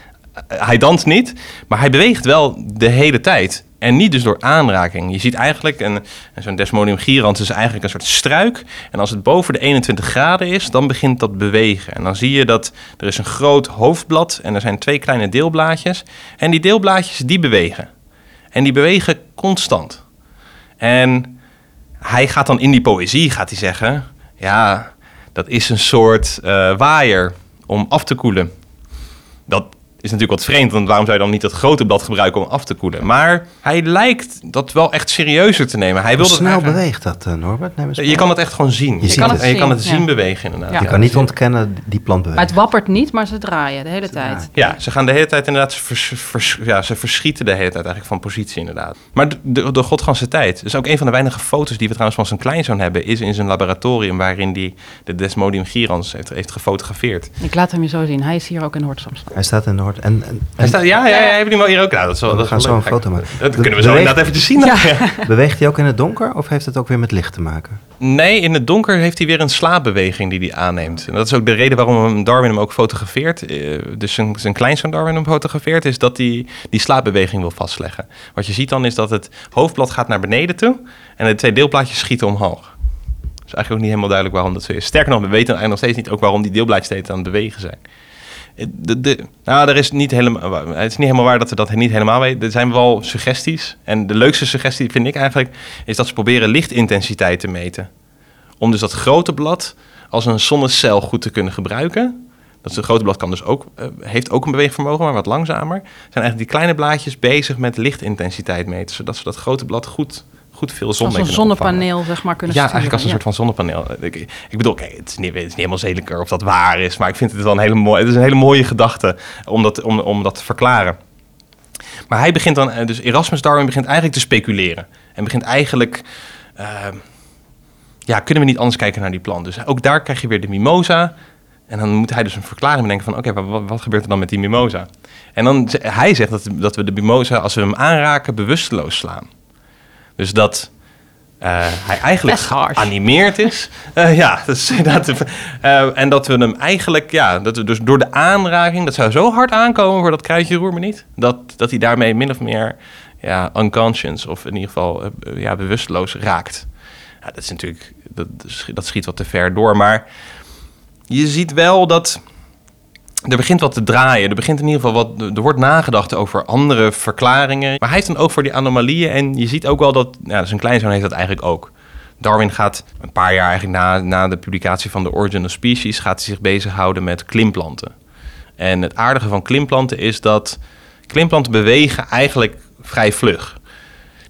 Eh, hij danst niet, maar hij beweegt wel de hele tijd. En niet dus door aanraking. Je ziet eigenlijk, een, zo'n Desmodium gyrans is eigenlijk een soort struik. En als het boven de 21 graden is, dan begint dat bewegen. En dan zie je dat er is een groot hoofdblad en er zijn twee kleine deelblaadjes. En die deelblaadjes, die bewegen. En die bewegen constant. En hij gaat dan in die poëzie gaat hij zeggen: ja, dat is een soort eh, waaier om af te koelen. Dat is natuurlijk wat vreemd, want waarom zou je dan niet dat grote blad gebruiken om af te koelen? Maar hij lijkt dat wel echt serieuzer te nemen. Hij Hoe wil dat snel eigenlijk- beweegt dat, eh, Norbert? Je kan het echt gewoon zien. Je kan het. het, en je kan het zien, zien ja. bewegen inderdaad. Ja. Je kan niet ontkennen, die plant beweegt. Maar het wappert niet, maar ze draaien de hele tijd. Ja, ze gaan de hele tijd inderdaad, vers, vers- ja, ze verschieten de hele tijd eigenlijk van positie inderdaad. Maar de, de, de godganse tijd, dus ook een van de weinige foto's die we trouwens van zijn kleinzoon hebben, is in zijn laboratorium waarin hij de Desmodium gyrans heeft, heeft gefotografeerd. Ik laat hem je zo zien. Hij is hier ook in Hortsoms. Hij staat in de En, en, Hij staat, ja, ja, ja, hebben die wel hier ook? Nou, dat is wel, we dat is gaan wel zo een foto maken. Dat Be- kunnen we zo beweegt- inderdaad even zien. dan. Beweegt hij ook in het donker of heeft het ook weer met licht te maken? Nee, in het donker heeft hij weer een slaapbeweging die hij aanneemt. En dat is ook de reden waarom Darwin hem ook fotografeert. Eh, Dus zijn, zijn kleinzoon Darwin hem fotografeert, is dat hij die slaapbeweging wil vastleggen. Wat je ziet dan is dat het hoofdblad gaat naar beneden toe en de twee deelblaadjes schieten omhoog. Dus eigenlijk ook niet helemaal duidelijk waarom dat zo is. Sterker nog, we weten eigenlijk nog steeds niet ook waarom die deelblaadjes steeds aan het bewegen zijn. Eh, nou, er is niet helemaal, het is niet helemaal waar dat we dat niet helemaal weten. Er zijn wel suggesties. En de leukste suggestie vind ik eigenlijk... is dat ze proberen lichtintensiteit te meten. Om dus dat grote blad als een zonnecel goed te kunnen gebruiken. Dat is- grote blad kan dus ook, eh, heeft ook een beweegvermogen, maar wat langzamer. Zijn eigenlijk die kleine blaadjes bezig met lichtintensiteit meten. Zodat ze dat grote blad goed, goed veel zon Als een zonnepaneel, zeg maar, kunnen Ja, sturen. eigenlijk als een soort van zonnepaneel. Ik, ik bedoel, oké, het, is niet, het is niet helemaal zeker of dat waar is, maar ik vind het wel een hele mooie, het is een hele mooie gedachte om dat, om, om dat te verklaren. Maar hij begint dan, eh, dus Erasmus Darwin begint eigenlijk te speculeren. En begint eigenlijk, eh, ja, kunnen we niet anders kijken naar die plant? Dus ook daar krijg je weer de mimosa. En dan moet hij dus een verklaring bedenken van, oké, wat, wat gebeurt er dan met die mimosa? En dan, hij zegt dat, dat we de mimosa, als we hem aanraken, bewusteloos slaan. Dus dat eh, hij eigenlijk geanimeerd is. Eh, ja, dat is inderdaad. eh, en dat we hem eigenlijk, ja, dat we dus door de aanraking, dat zou zo hard aankomen voor dat kruidje roer me niet, dat, dat hij daarmee min of meer ja, unconscious of in ieder geval ja, bewusteloos raakt. Ja, dat is natuurlijk, dat, dat schiet wat te ver door, maar je ziet wel dat er begint wat te draaien. Er begint in ieder geval wat. Er wordt nagedacht over andere verklaringen. Maar hij heeft dan ook voor die anomalieën. En je ziet ook wel dat. Ja, zijn kleinzoon heeft dat eigenlijk ook. Darwin gaat een paar jaar eigenlijk na, na de publicatie van The Origin of Species. gaat hij zich bezighouden met klimplanten. En het aardige van klimplanten is dat. klimplanten bewegen eigenlijk vrij vlug.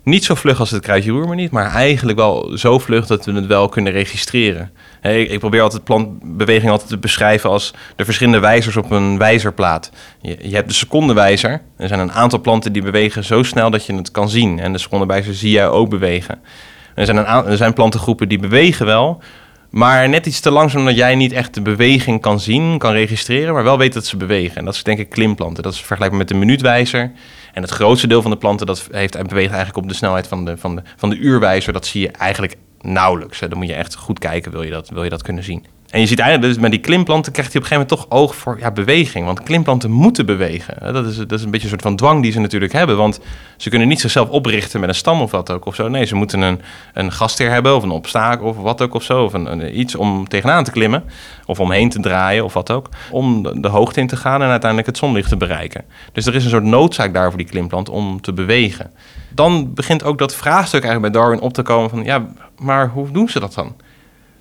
Niet zo vlug als het kruidje roermeniet, maar eigenlijk wel zo vlug dat we het wel kunnen registreren. Ik, probeer altijd plantbeweging altijd te beschrijven als de verschillende wijzers op een wijzerplaat. Je, hebt de secondenwijzer. Er zijn een aantal planten die bewegen zo snel dat je het kan zien. En de secondenwijzer zie jij ook bewegen. Er zijn, een er zijn plantengroepen die bewegen wel, maar net iets te langzaam dat jij niet echt de beweging kan zien, kan registreren, maar wel weet dat ze bewegen. En dat is denk ik klimplanten. Dat is vergelijkbaar met de minuutwijzer. En het grootste deel van de planten dat heeft, beweegt eigenlijk op de snelheid van de, van, de, van de uurwijzer. Dat zie je eigenlijk nauwelijks. Dan moet je echt goed kijken, wil je dat, wil je dat kunnen zien. En je ziet eigenlijk, dus met die klimplanten krijgt hij op een gegeven moment toch oog voor ja, beweging. Want klimplanten moeten bewegen. Dat is, dat is een beetje een soort van dwang die ze natuurlijk hebben. Want ze kunnen niet zichzelf oprichten met een stam of wat ook of zo. Nee, ze moeten een, een gastheer hebben of een obstakel of wat ook of zo. Of een, een- iets om tegenaan te klimmen. Of omheen te draaien of wat ook. Om de, de hoogte in te gaan en uiteindelijk het zonlicht te bereiken. Dus er is een soort noodzaak daar voor die klimplant om te bewegen. Dan begint ook dat vraagstuk eigenlijk bij Darwin op te komen van... ja, maar hoe doen ze dat dan?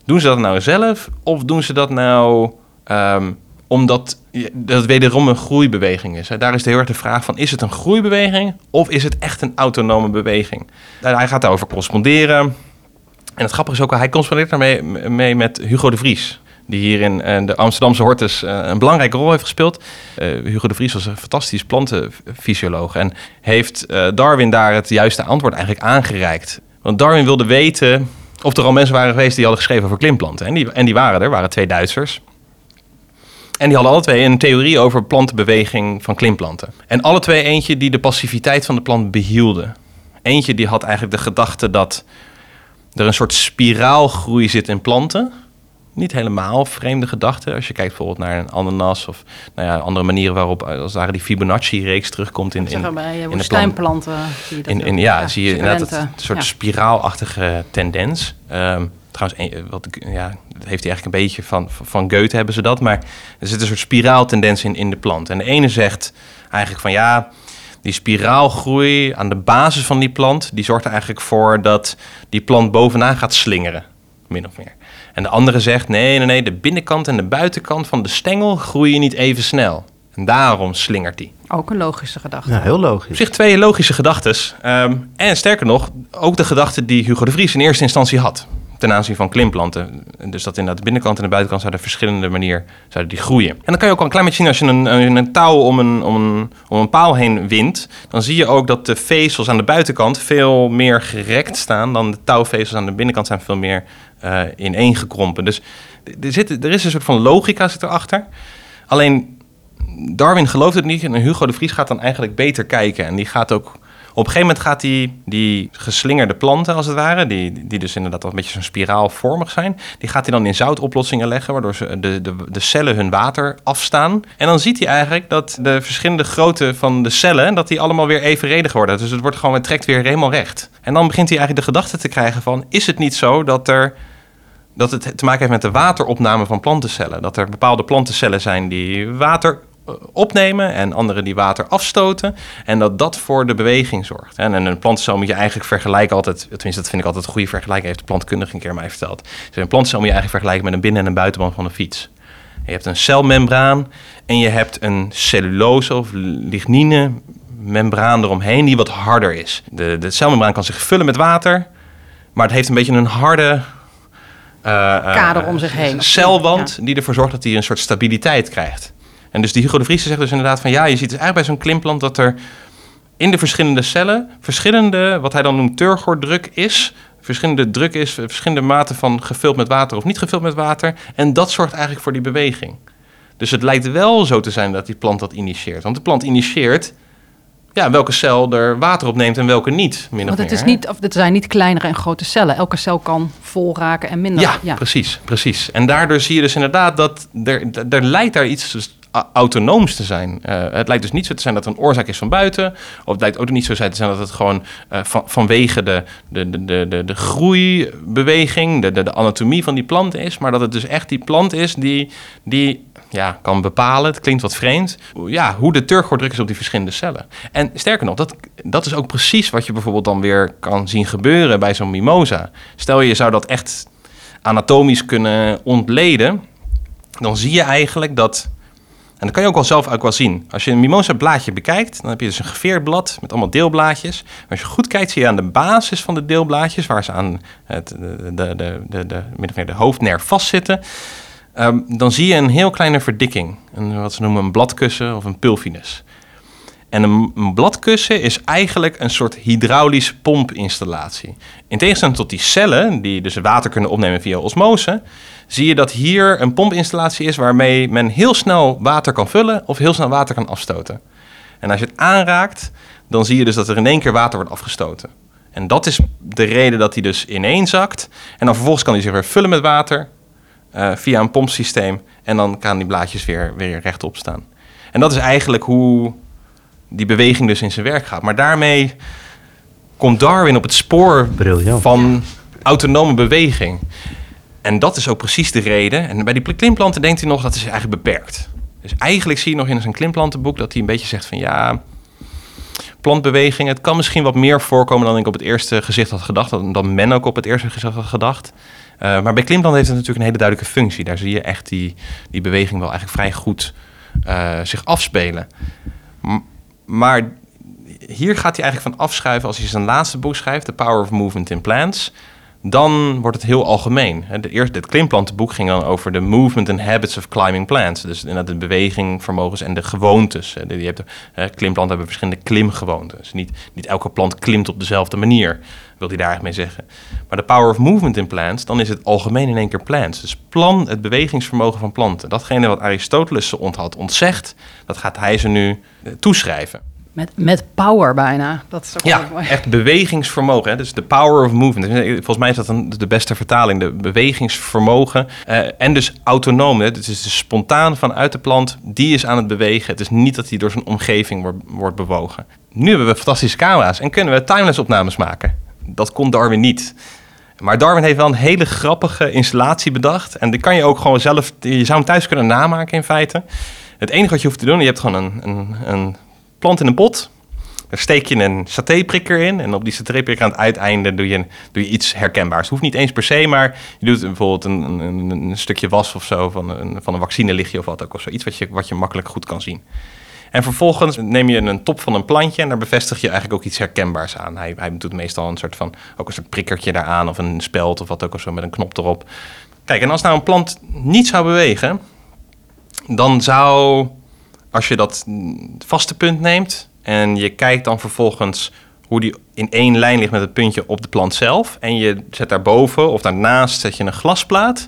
Doen ze dat nou zelf of doen ze dat nou ehm, omdat dat wederom een groeibeweging is? Daar is de heel erg de vraag van, is het een groeibeweging of is het echt een autonome beweging? Nou, hij gaat daarover corresponderen. En het grappige is ook, hij correspondeert daarmee mee met Hugo de Vries. Die hier in eh, de Amsterdamse Hortus eh, een belangrijke rol heeft gespeeld. Eh, Hugo de Vries was een fantastisch plantenfysioloog. En heeft Darwin daar het juiste antwoord eigenlijk aangereikt. Want Darwin wilde weten of er al mensen waren geweest die hadden geschreven over klimplanten. En die, en die waren er, waren twee Duitsers. En die hadden alle twee een theorie over plantenbeweging van klimplanten. En alle twee eentje die de passiviteit van de plant behielden. Eentje die had eigenlijk de gedachte dat er een soort spiraalgroei zit in planten. Niet helemaal vreemde gedachte. Als je kijkt bijvoorbeeld naar een ananas of nou ja, andere manieren waarop als ware die Fibonacci-reeks terugkomt in, in, eh, in de plant. woestijnplanten zie je dat In, ja, zie je inderdaad dat een soort Ja. spiraalachtige tendens. Ehm, trouwens, wat, ik- ja, dat heeft hij eigenlijk een beetje van, van Goethe hebben ze dat. Maar er zit een soort spiraaltendens in, in de plant. En de ene zegt eigenlijk van ja, die spiraalgroei aan de basis van die plant... die zorgt er eigenlijk voor dat die plant bovenaan gaat slingeren. Min of meer. En de andere zegt nee, nee, nee, de binnenkant en de buitenkant van de stengel groeien niet even snel. En daarom slingert die. Ook een logische gedachte. Ja, heel Op logisch. zich twee logische gedachten. en sterker nog, ook de gedachte die Hugo de Vries in eerste instantie had. Ten aanzien van klimplanten. Dus dat inderdaad de binnenkant en de buitenkant zouden verschillende manier zouden die groeien. En dan kan je ook al een klein beetje zien als je een, een, een touw om een, om, een, om een paal heen wint. Dan zie je ook dat de vezels aan de buitenkant veel meer gerekt staan. Dan de touwvezels aan de binnenkant zijn veel meer eh ineengekrompen. Dus er, zit, er is een soort van logica zit erachter. Alleen Darwin gelooft het niet en Hugo de Vries gaat dan eigenlijk beter kijken. En die gaat ook... Op een gegeven moment gaat hij die geslingerde planten, als het ware, die, die dus inderdaad al een beetje zo'n spiraalvormig zijn, die gaat hij dan in zoutoplossingen leggen, waardoor ze de, de, de cellen hun water afstaan. En dan ziet hij eigenlijk dat de verschillende grootte van de cellen, dat die allemaal weer evenredig worden. Dus het wordt gewoon, trekt weer helemaal recht. En dan begint hij eigenlijk de gedachte te krijgen van, is het niet zo dat er dat het te maken heeft met de wateropname van plantencellen. Dat er bepaalde plantencellen zijn die water opnemen en andere die water afstoten. En dat dat voor de beweging zorgt. En en een plantencel moet je eigenlijk vergelijken altijd, tenminste dat vind ik altijd een goede vergelijking, heeft de plantkundige een keer mij verteld. Dus een plantcel moet je eigenlijk vergelijken met een binnen- en een buitenband van een fiets. Je hebt een celmembraan en je hebt een cellulose of lignine membraan eromheen die wat harder is. De, de celmembraan kan zich vullen met water, maar het heeft een beetje een harde eh, eh, Kader om zich heen. Celwand die ervoor zorgt dat hij een soort stabiliteit krijgt. En dus die Hugo de Vries zegt dus inderdaad van ja, je ziet dus eigenlijk bij zo'n klimplant dat er in de verschillende cellen verschillende, wat hij dan noemt turgordruk is. Verschillende druk is, verschillende maten van gevuld met water of niet gevuld met water. En dat zorgt eigenlijk voor die beweging. Dus het lijkt wel zo te zijn dat die plant dat initieert. Want de plant initieert ja, welke cel er water opneemt en welke niet. Min of Want het, meer, is niet, of het zijn niet kleinere en grote cellen. Elke cel kan vol raken en minder. Ja, precies, precies. En daardoor zie je dus inderdaad dat er, er lijkt daar iets dus autonooms te zijn. Eh, het lijkt dus niet zo te zijn dat er een oorzaak is van buiten. Of het lijkt ook niet zo te zijn dat het gewoon eh, van, vanwege de, de, de, de, de, de groeibeweging, de, de, de anatomie van die plant is. Maar dat het dus echt die plant is die, die ja, kan bepalen, het klinkt wat vreemd, ja, hoe de turgordruk is op die verschillende cellen. En sterker nog, dat, dat is ook precies wat je bijvoorbeeld dan weer kan zien gebeuren bij zo'n mimosa. Stel je zou dat echt anatomisch kunnen ontleden, dan zie je eigenlijk dat. En dat kan je ook wel zelf ook wel zien. Als je een mimosa blaadje bekijkt, dan heb je dus een geveerd blad met allemaal deelblaadjes. Maar als je goed kijkt, zie je aan de basis van de deelblaadjes, waar ze aan het, de, de, de, de, de, de hoofdnerf vastzitten, ehm, dan zie je een heel kleine verdikking. Een, wat ze noemen een bladkussen of een pulvinus. En een, bladkussen is eigenlijk een soort hydraulische pompinstallatie. In tegenstelling tot die cellen, die dus water kunnen opnemen via osmose, zie je dat hier een pompinstallatie is waarmee men heel snel water kan vullen of heel snel water kan afstoten. En als je het aanraakt, dan zie je dus dat er in één keer water wordt afgestoten. En dat is de reden dat hij dus ineenzakt. En dan vervolgens kan hij zich weer vullen met water eh, via een pompsysteem. En dan kan die blaadjes weer, weer rechtop staan. En dat is eigenlijk hoe die beweging dus in zijn werk gaat. Maar daarmee komt Darwin op het spoor Briljant. van autonome beweging. En dat is ook precies de reden. En bij die klimplanten denkt hij nog dat is eigenlijk beperkt. Dus eigenlijk zie je nog in zijn klimplantenboek dat hij een beetje zegt van ja, plantbeweging, het kan misschien wat meer voorkomen dan ik op het eerste gezicht had gedacht, dan men ook op het eerste gezicht had gedacht. Eh, maar bij klimplanten heeft het natuurlijk een hele duidelijke functie. Daar zie je echt die, die beweging wel eigenlijk vrij goed eh, zich afspelen. Maar hier gaat hij eigenlijk van afschuiven als hij zijn laatste boek schrijft, The Power of Movement in Plants. Dan wordt het heel algemeen. De eerste, dit klimplantenboek ging dan over de movement and habits of climbing plants. Dus inderdaad de beweging, vermogens en de gewoontes. Die- hebt, klimplanten hebben verschillende klimgewoontes. Dus niet, niet elke plant klimt op dezelfde manier, wil hij daar eigenlijk mee zeggen. Maar de power of movement in plants, dan is het algemeen in één keer plants. Dus plan, het bewegingsvermogen van planten. Datgene wat Aristoteles ze onthad, ontzegd, dat gaat hij ze nu eh, toeschrijven. Met, met power bijna. Dat is ook wel Ja, mooi. echt bewegingsvermogen. Hè? Dus de power of movement. Volgens mij is dat een, de beste vertaling. De bewegingsvermogen. eh, en dus autonoom. Hè? Het is dus spontaan vanuit de plant. Die is aan het bewegen. Het is niet dat hij door zijn omgeving wordt, wordt bewogen. Nu hebben we fantastische camera's en kunnen we timeless opnames maken. Dat kon Darwin niet. Maar Darwin heeft wel een hele grappige installatie bedacht. En die kan je ook gewoon zelf... Je zou hem thuis kunnen namaken in feite. Het enige wat je hoeft te doen... Je hebt gewoon een, een, een plant in een pot. Daar steek je een satéprikker in. En op die satéprikker aan het uiteinde doe je, doe je iets herkenbaars. Het hoeft niet eens per se, maar je doet bijvoorbeeld een, een, een stukje was of zo van een, van een vaccinelichtje of wat ook. Of zo. Iets wat je, wat je makkelijk goed kan zien. En vervolgens neem je een top van een plantje en daar bevestig je eigenlijk ook iets herkenbaars aan. Hij, hij doet meestal een soort van, ook een soort prikkertje daaraan of een speld of wat ook of zo met een knop erop. Kijk, en als nou een plant niet zou bewegen, dan zou, als je dat vaste punt neemt en je kijkt dan vervolgens hoe die in één lijn ligt met het puntje op de plant zelf en je zet daarboven of daarnaast zet je een glasplaat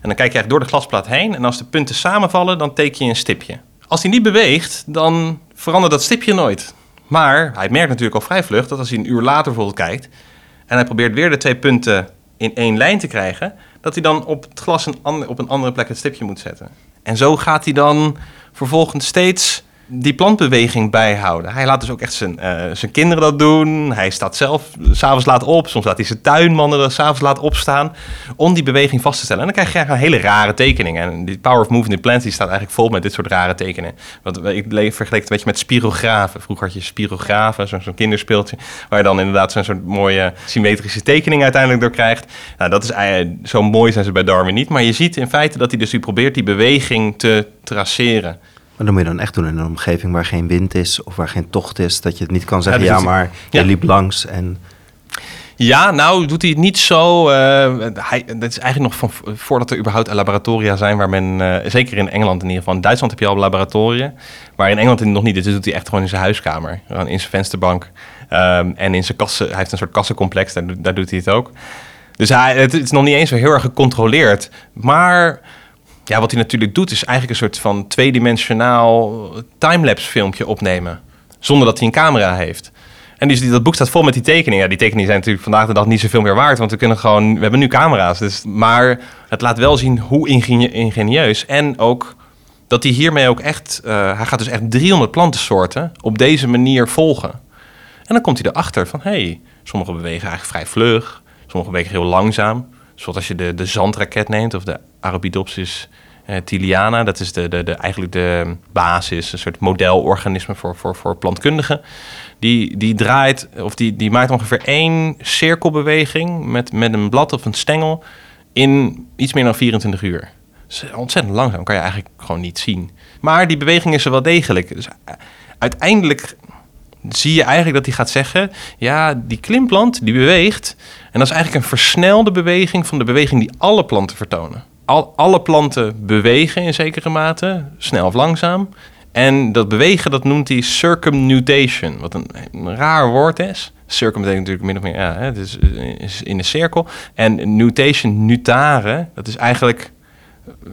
en dan kijk je eigenlijk door de glasplaat heen en als de punten samenvallen, dan teken je een stipje. Als hij niet beweegt, dan verandert dat stipje nooit. Maar hij merkt natuurlijk al vrij vlug dat als hij een uur later bijvoorbeeld kijkt en hij probeert weer de twee punten in één lijn te krijgen, dat hij dan op het glas een op een andere plek het stipje moet zetten. En zo gaat hij dan vervolgens steeds die plantbeweging bijhouden. Hij laat dus ook echt zijn, eh, zijn kinderen dat doen. Hij staat zelf s'avonds laat op. Soms laat hij zijn tuinmannen er s'avonds laat opstaan. Om die beweging vast te stellen. En dan krijg je hele rare tekeningen. En die Power of Movement in Plants die staat eigenlijk vol met dit soort rare tekeningen. Want ik le- vergeleek het een beetje met spirografen. Vroeger had je spirografen, zo'n kinderspeeltje. Waar je dan inderdaad zo'n soort mooie symmetrische tekening uiteindelijk door krijgt. Nou, dat is zo mooi zijn ze bij Darwin niet. Maar je ziet in feite dat hij dus probeert die beweging te traceren. Maar dan moet je dan echt doen in een omgeving waar geen wind is of waar geen tocht is. Dat je het niet kan zeggen, dus ja, maar je ja. liep langs en... Ja, nou doet hij het niet zo. eh, hij, dat is eigenlijk nog van voordat er überhaupt laboratoria zijn waar men, eh, zeker in Engeland in ieder geval, in Duitsland heb je al laboratoria, maar in Engeland nog niet. Dit doet hij echt gewoon in zijn huiskamer, in zijn vensterbank Ehm, en in zijn kassen. Hij heeft een soort kassencomplex, daar, doet- daar doet hij het ook. Dus hij, het is nog niet eens zo heel erg gecontroleerd, maar ja, wat hij natuurlijk doet is eigenlijk een soort van tweedimensionaal timelapse filmpje opnemen, zonder dat hij een camera heeft. En die, dat boek staat vol met die tekeningen. Ja, die tekeningen zijn natuurlijk vandaag de dag niet zoveel meer waard, want we kunnen gewoon, we hebben nu camera's. Dus, maar het laat wel zien hoe ingenie- ingenieus en ook dat hij hiermee ook echt, eh, hij gaat dus echt 300 plantensoorten op deze manier volgen. En dan komt hij erachter van, hé, hey, sommige bewegen eigenlijk vrij vlug, sommige bewegen heel langzaam. Zoals als je de, de zandraket neemt of de Arabidopsis eh, thiliana, dat is de, de, de, eigenlijk de basis, een soort modelorganisme voor, voor, voor plantkundigen. Die, die draait, of die, die maakt ongeveer één cirkelbeweging met, met een blad of een stengel in iets meer dan 24 uur. Dat is ontzettend langzaam, kan je eigenlijk gewoon niet zien. Maar die beweging is er wel degelijk. Dus eh, uiteindelijk zie je eigenlijk dat hij gaat zeggen... ja, die klimplant die beweegt... en dat is eigenlijk een versnelde beweging... van de beweging die alle planten vertonen. Al, alle planten bewegen in zekere mate, snel of langzaam. En dat bewegen, dat noemt hij circumnutation... wat een, raar woord is. Circum betekent natuurlijk min of meer... Ja, het is, in een cirkel. En nutation, nutare, dat is eigenlijk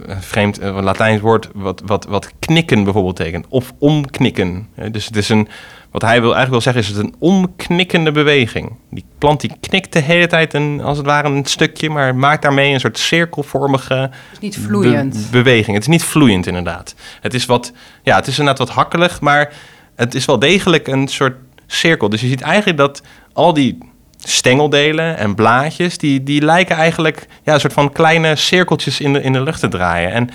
een vreemd een Latijns woord wat, wat, wat knikken bijvoorbeeld betekent. Of omknikken. Dus het is een, wat hij wil, eigenlijk wil zeggen is het een omknikkende beweging. Die plant die knikt de hele tijd een, als het ware een stukje, maar maakt daarmee een soort cirkelvormige Het is niet vloeiend. be- beweging. Het is niet vloeiend inderdaad. Het is wat, ja, het is inderdaad wat hakkelig, maar het is wel degelijk een soort cirkel. Dus je ziet eigenlijk dat al die stengeldelen en blaadjes, die, die lijken eigenlijk ja, een soort van kleine cirkeltjes in de, in de lucht te draaien. En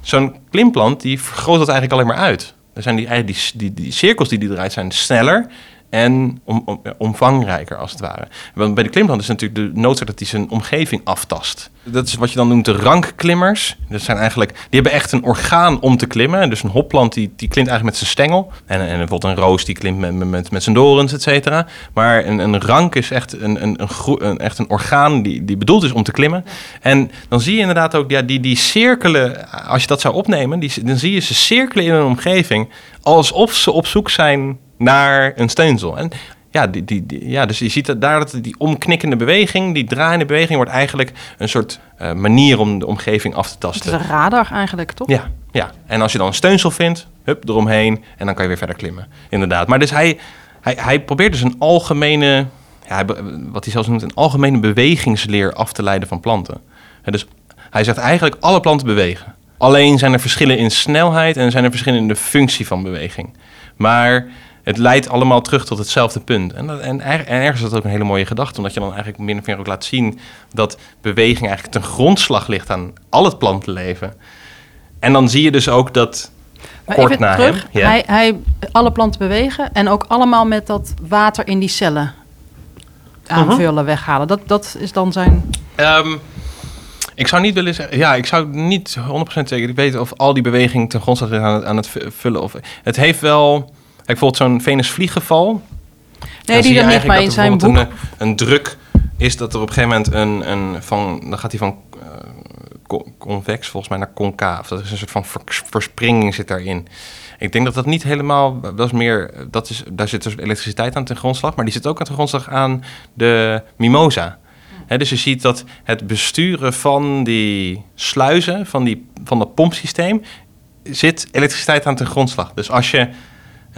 zo'n klimplant, die vergroot dat eigenlijk alleen maar uit. Er zijn die, eigenlijk die, die, die cirkels die die draait, zijn sneller en om, om- omvangrijker als het ware. Want bij de klimplant is natuurlijk de noodzaak dat hij zijn omgeving aftast. Dat is wat je dan noemt de rankklimmers. Dat zijn eigenlijk, die hebben echt een orgaan om te klimmen. Dus een hopplant die, die klimt eigenlijk met zijn stengel. En, en bijvoorbeeld een roos die klimt met, met, met zijn dorens, et cetera. Maar een, een rank is echt een, een, een, een, echt een orgaan die, die bedoeld is om te klimmen. En dan zie je inderdaad ook ja, die, die cirkelen, als je dat zou opnemen, die, dan zie je ze cirkelen in een omgeving alsof ze op zoek zijn naar een steensel. En ja, die, die, die- ja, dus je ziet dat daar dat die omknikkende beweging, die draaiende beweging, wordt eigenlijk een soort eh, manier om de omgeving af te Het is tasten. een radar eigenlijk, toch? Ja, ja, en als je dan een steunsel vindt, hup, eromheen en dan kan je weer verder klimmen. Inderdaad. Maar dus hij, hij, hij probeert dus een algemene, ja, wat hij zelfs noemt, een algemene bewegingsleer af te leiden van planten. En dus hij zegt eigenlijk alle planten bewegen. Alleen zijn er verschillen in snelheid en zijn er verschillen in de functie van beweging. Maar het leidt allemaal terug tot hetzelfde punt. En, dat, en, en ergens is dat ook een hele mooie gedachte, omdat je dan eigenlijk min of meer ook laat zien dat beweging eigenlijk ten grondslag ligt aan al het plantenleven. En dan zie je dus ook dat Maar kort na terug. hem. Ja. Hij, hij, alle planten bewegen en ook allemaal met dat water in die cellen Mhm. aanvullen, weghalen. Dat, dat is dan zijn... Ehm, ik zou niet willen zeggen, ja, ik zou niet 100% zeker weten of al die beweging ten grondslag ligt aan het, aan het vu- vullen. Of, het heeft wel, bijvoorbeeld zo'n Venus-vlieggeval. Nee, die dan niet, maar in zijn boek. Een, een druk is dat er op een gegeven moment een, een van, dan gaat hij van eh, co- convex volgens mij naar concaaf. Dat is een soort van vers- verspringing zit daarin. Ik denk dat dat niet helemaal, dat is meer, dat is, daar zit dus elektriciteit aan ten grondslag, maar die zit ook aan ten grondslag aan de mimosa. Hè, dus je ziet dat het besturen van die sluizen, van, die, van dat pompsysteem, zit elektriciteit aan ten grondslag. Dus als je,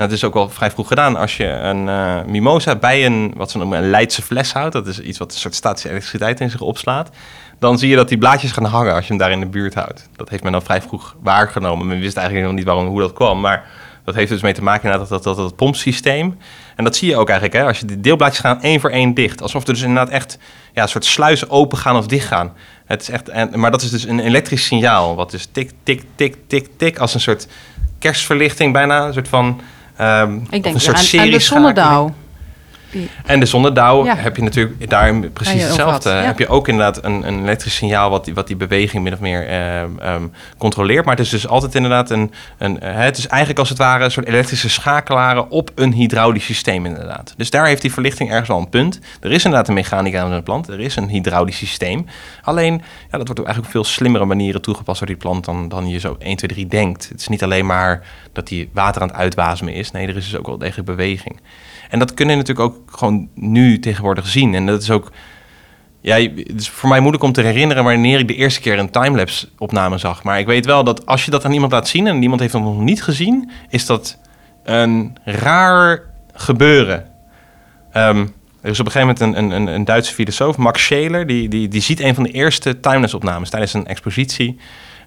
dat is ook wel vrij vroeg gedaan, als je een eh, mimosa bij een, wat ze noemen, een Leidse fles houdt, dat is iets wat een soort statische elektriciteit in zich opslaat, dan zie je dat die blaadjes gaan hangen als je hem daar in de buurt houdt. Dat heeft men al vrij vroeg waargenomen. Men wist eigenlijk nog niet waarom, hoe dat kwam, maar dat heeft dus mee te maken inderdaad dat, dat, dat, dat pompsysteem. En dat zie je ook eigenlijk, hè, als je die deelblaadjes gaan één voor één dicht. Alsof er dus inderdaad echt ja, een soort sluizen open gaan of dicht gaan. Het is echt, en, maar dat is dus een elektrisch signaal, wat dus tik, tik, tik, tik, tik, als een soort kerstverlichting bijna, een soort van... ehm, Ik denk een ja, soort aan, aan de zonnedauw. En de zonnedauw Ja. heb je natuurlijk daar precies hetzelfde. Heb je ook inderdaad een, een elektrisch signaal wat die, wat die beweging min of meer ehm, ehm, controleert. Maar het is dus altijd inderdaad een, een eh, het is eigenlijk als het ware een soort elektrische schakelaren op een hydraulisch systeem inderdaad. Dus daar heeft die verlichting ergens wel een punt. Er is inderdaad een mechanica aan een plant. Er is een hydraulisch systeem. Alleen, ja, dat wordt op eigenlijk op veel slimmere manieren toegepast door die plant dan, dan je zo 1, 2, 3 denkt. Het is niet alleen maar dat die water aan het uitwasemen is. Nee, er is dus ook wel degelijk beweging. En dat kunnen we natuurlijk ook gewoon nu tegenwoordig zien. En dat is ook. Ja, het is voor mij moeilijk om te herinneren wanneer ik de eerste keer een timelapse opname zag. Maar ik weet wel dat als je dat aan iemand laat zien en iemand heeft dat nog niet gezien, is dat een raar gebeuren. Ehm, er is op een gegeven moment een, een, een, een Duitse filosoof, Max Scheler, die, die, die ziet een van de eerste timelapse opnames tijdens een expositie.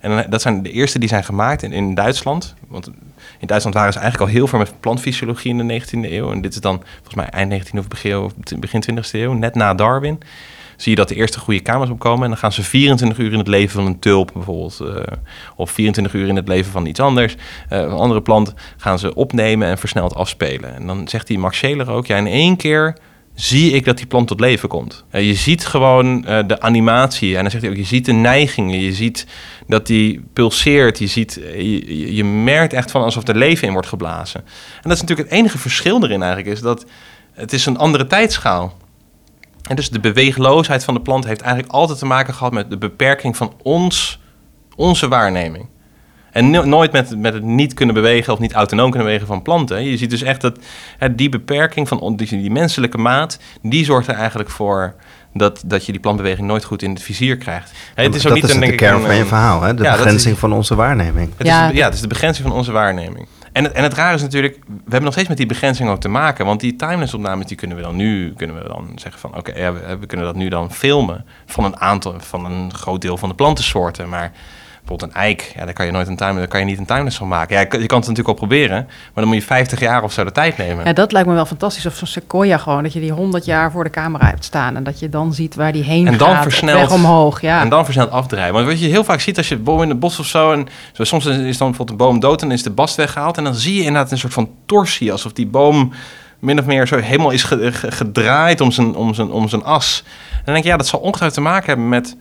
En dat zijn de eerste die zijn gemaakt in, in Duitsland. Want in Duitsland waren ze eigenlijk al heel veel met plantfysiologie in de 19e eeuw. En dit is dan volgens mij eind 19e of begin, of begin 20e eeuw, net na Darwin. Zie je dat de eerste goede kamers opkomen. En dan gaan ze 24 uur in het leven van een tulp bijvoorbeeld. eh, of 24 uur in het leven van iets anders. eh, een andere plant gaan ze opnemen en versneld afspelen. En dan zegt die Max Scheler ook, ja in één keer zie ik dat die plant tot leven komt. Eh, je ziet gewoon eh, de animatie. En dan zegt hij ook, je ziet de neigingen. Je ziet dat die pulseert. Je, ziet, eh, je, je- merkt echt van alsof er leven in wordt geblazen. En dat is natuurlijk het enige verschil erin eigenlijk. Is dat het is een andere tijdschaal. En dus de beweegloosheid van de plant heeft eigenlijk altijd te maken gehad met de beperking van ons, onze waarneming. En no- nooit met, met het niet kunnen bewegen of niet autonoom kunnen bewegen van planten. Je ziet dus echt dat hè, die beperking van die, die menselijke maat, die zorgt er eigenlijk voor dat, dat je die plantbeweging nooit goed in het vizier krijgt. Hè, het is ook dat niet is een, de denk ik, kern een, van je verhaal, hè? de ja, is- begrenzing van onze waarneming. het Ja. is, ja, het is de begrenzing van onze waarneming. En het, en het rare is natuurlijk, we hebben nog steeds met die begrenzing ook te maken. Want die timeless opnames, die kunnen we dan nu, kunnen we dan zeggen van... Oké, ja, we, we kunnen dat nu dan filmen van een aantal, van een groot deel van de plantensoorten. Maar bijvoorbeeld een eik, ja, daar kan je nooit een time, daar kan je niet een timeless van maken. Ja, je kan je het natuurlijk al proberen, maar dan moet je 50 jaar of zo de tijd nemen. Ja, dat lijkt me wel fantastisch. Of zo'n sequoia gewoon, dat je die 100 jaar voor de camera hebt staan. En dat je dan ziet waar die heen En dan gaat. versneld- weg omhoog, ja. En dan versneld afdrijven. Want wat je heel vaak ziet als je een boom in het bos of zo... en zo, soms is dan bijvoorbeeld een boom dood en is de bast weggehaald... en dan zie je inderdaad een soort van torsie... alsof die boom min of meer zo helemaal is ge- ge- gedraaid om zijn, om, zijn, om zijn as. En dan denk ik, ja, dat zal ongetwijfeld te maken hebben met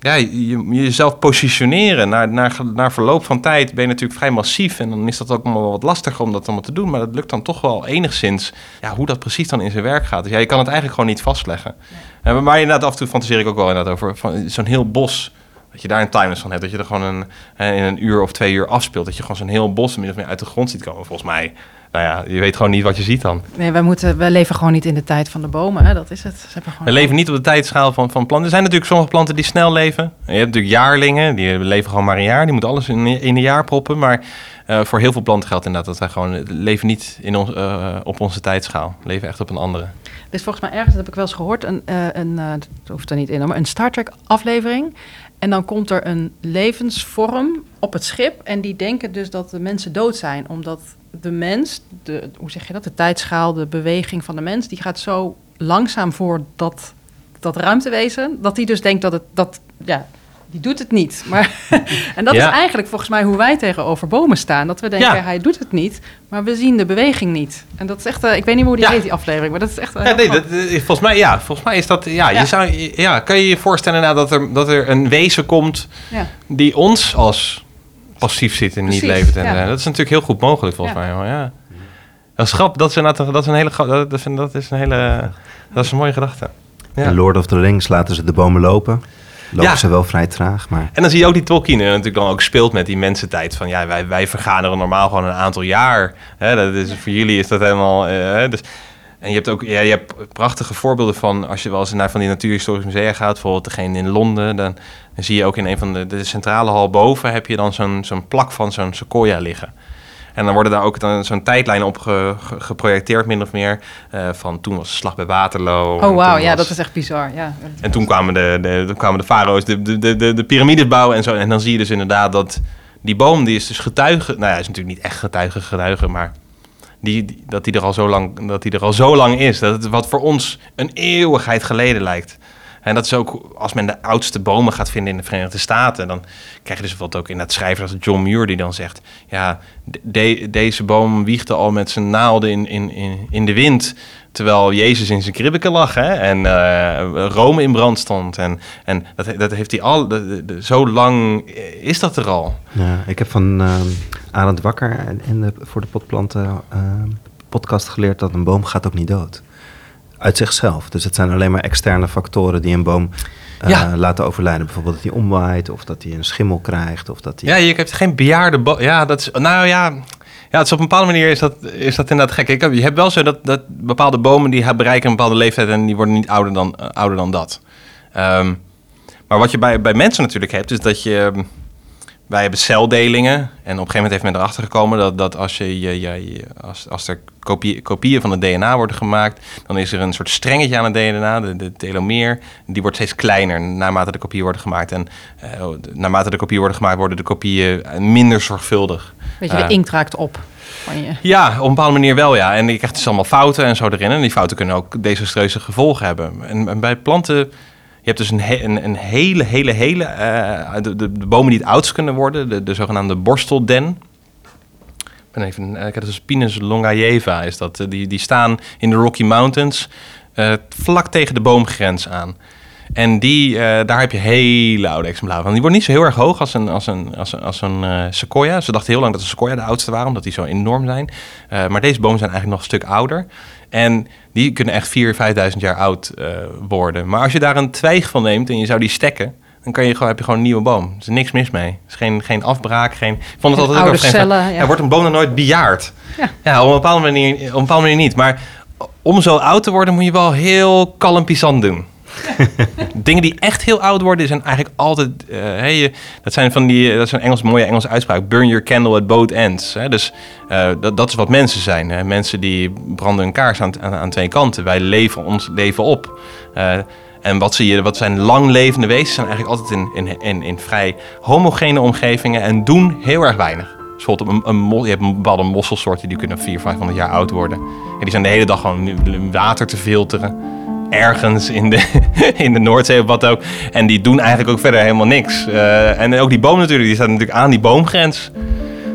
ja, je, jezelf positioneren. Naar, naar, naar verloop van tijd ben je natuurlijk vrij massief. En dan is dat ook wel wat lastiger om dat allemaal te doen. Maar dat lukt dan toch wel enigszins. Ja, hoe dat precies dan in zijn werk gaat. Dus ja, je kan het eigenlijk gewoon niet vastleggen. En maar inderdaad, af en toe fantaseer ik ook wel inderdaad over van zo'n heel bos. Dat je daar een timeless van hebt. Dat je er gewoon een, hè, in een uur of twee uur afspeelt. Dat je gewoon zo'n heel bos min of meer uit de grond ziet komen. Volgens mij, nou ja, je weet gewoon niet wat je ziet dan. Nee, wij, moeten, wij leven gewoon niet in de tijd van de bomen. Hè? Dat is het. Ze gewoon We leven niet op de tijdschaal van, van planten. Er zijn natuurlijk sommige planten die snel leven. En je hebt natuurlijk jaarlingen, die leven gewoon maar een jaar. Die moeten alles in, in een jaar proppen. Maar eh, voor heel veel planten geldt inderdaad dat wij gewoon leven niet in ons, eh, op onze tijdschaal. We leven echt op een andere. Er is volgens mij ergens, dat heb ik wel eens gehoord, een, eh, een, dat hoeft er niet in, maar een Star Trek aflevering. En dan komt er een levensvorm op het schip. En die denken dus dat de mensen dood zijn. Omdat de mens, de, hoe zeg je dat, de tijdschaal, de beweging van de mens, die gaat zo langzaam voor dat, dat ruimtewezen. Dat die dus denkt dat het, dat, ja, die doet het niet. Maar, en dat Ja. is eigenlijk volgens mij hoe wij tegenover bomen staan. Dat we denken, Ja. hij doet het niet, maar we zien de beweging niet. En dat is echt, eh, ik weet niet hoe die Ja. heet, die aflevering, maar dat is echt... eh, Ja, nee, dat, eh, volgens, mij, ja, volgens mij is dat... Ja. Je zou, ja, kan je je voorstellen nou, dat, er, dat er een wezen komt die ons als passief zit en niet levend? En, ja. eh, dat is natuurlijk heel goed mogelijk volgens Ja. mij. Ja. Dat is grap, dat is, inderdaad- dat is een hele... Dat, dat, vind- dat is een hele... Dat is een mooie gedachte. Ja. In Lord of the Rings laten ze de bomen lopen. Lopen Ja. ze wel vrij traag, maar En dan zie je ook die Tolkien natuurlijk dan ook speelt met die mensentijd. Van ja, wij, wij vergaderen normaal gewoon een aantal jaar. Hè, dat is, voor jullie is dat helemaal... eh, hè, dus, en je hebt ook ja, je hebt prachtige voorbeelden van... als je wel eens naar van die natuurhistorische musea gaat... bijvoorbeeld degene in Londen... dan, dan zie je ook in een van de, de centrale hal boven... heb je dan zo'n zo'n plak van zo'n sequoia liggen. En dan worden daar ook dan zo'n tijdlijn op ge- ge- geprojecteerd, min of meer. eh, van toen was de slag bij Waterloo. Oh, wauw, ja, was- dat is echt bizar. Ja. en toen kwamen de, de, toen kwamen de farao's de, de, de, de, de piramides bouwen en zo. En dan zie je dus inderdaad dat die boom, die is dus getuige... Nou ja, is natuurlijk niet echt getuige, getuige, maar... Die, dat, die er al zo lang, dat die er al zo lang is. Dat het wat voor ons een eeuwigheid geleden lijkt. En dat is ook, als men de oudste bomen gaat vinden in de Verenigde Staten... dan krijg je dus bijvoorbeeld ook in dat schrijver als John Muir... die dan zegt, ja, de- deze boom wiegde al met zijn naalden in, in, in, in de wind... terwijl Jezus in zijn kribbeke lag hè? en eh, Rome in brand stond. En, en dat, dat heeft hij al, zo lang is dat er al. ik heb van ehm Arend Wakker in de, voor de potplanten ehm, podcast geleerd dat een boom gaat ook niet dood. Uit zichzelf. Dus het zijn alleen maar externe factoren die een boom eh, Ja. laten overlijden. Bijvoorbeeld dat hij omwaait of dat hij een schimmel krijgt of dat hij... Ja, je hebt geen bejaarde boom. Ja, dat is. Nou ja. Ja, het is op een bepaalde manier is dat, is dat inderdaad gek. Ik heb, je hebt wel zo dat, dat bepaalde bomen die bereiken een bepaalde leeftijd en die worden niet ouder dan, eh, ouder dan dat. Ehm, maar wat je bij, bij mensen natuurlijk hebt, is dat je. Wij hebben celdelingen. En op een gegeven moment heeft men erachter gekomen dat, dat als, je, je, je, je- als, als er kopie, kopieën van het DNA worden gemaakt, dan is er een soort strengetje aan het DNA, de, de telomeer. Die wordt steeds kleiner naarmate de kopieën worden gemaakt. En eh, naarmate de kopieën worden gemaakt, worden de kopieën minder zorgvuldig. Weet je, de Eh, inkt raakt op je. ja, op een bepaalde manier wel, ja. En je krijgt dus allemaal fouten en zo erin. En die fouten kunnen ook desastreuze gevolgen hebben. En, en bij planten, hebt dus een, een, een hele, hele, hele... eh, de, de, de bomen die het oudst kunnen worden, de, de zogenaamde borstelden. Ik ben even, eh, ik heb dus Pinus longaieva is dat. Eh, Die, die staan in de Rocky Mountains vlak tegen de boomgrens aan. En die, eh, daar heb je hele oude exemplaren van. Die worden niet zo heel erg hoog als een, als een, als een, als een eh, sequoia. Ze dachten heel lang dat de sequoia de oudste waren, omdat die zo enorm zijn. Eh, maar deze bomen zijn eigenlijk nog een stuk ouder. En die kunnen echt 4.000, 5.000 jaar oud worden. Maar als je daar een twijg van neemt en je zou die stekken... dan kan je gewoon, heb je gewoon een nieuwe boom. Er is niks mis mee. Er is geen, geen afbraak, geen... Ik vond het altijd ook oude van, cellen, ja. ja, wordt een boom dan nooit bejaard? Ja. Ja, op een bepaalde manier, op een bepaalde manier niet. Maar om zo oud te worden moet je wel heel kalm pisant doen. Dingen die echt heel oud worden zijn eigenlijk altijd... eh, dat zijn van die... Dat is een Engels, mooie Engelse uitspraak. Burn your candle at both ends. Hè? Dus eh, dat, dat is wat mensen zijn. Hè? Mensen die branden een kaars aan, aan, aan twee kanten. Wij leven ons leven op. Eh, en wat, zie je, wat zijn langlevende wezens zijn eigenlijk altijd in, in, in, in vrij homogene omgevingen en doen heel erg weinig. Een, een, je hebt een bepaalde mosselsoorten die kunnen 400, 500 jaar oud worden. En die zijn de hele dag gewoon water te filteren. Ergens in de, in de Noordzee of wat ook. En die doen eigenlijk ook verder helemaal niks. Eh, en ook die boom natuurlijk, die staat natuurlijk aan die boomgrens.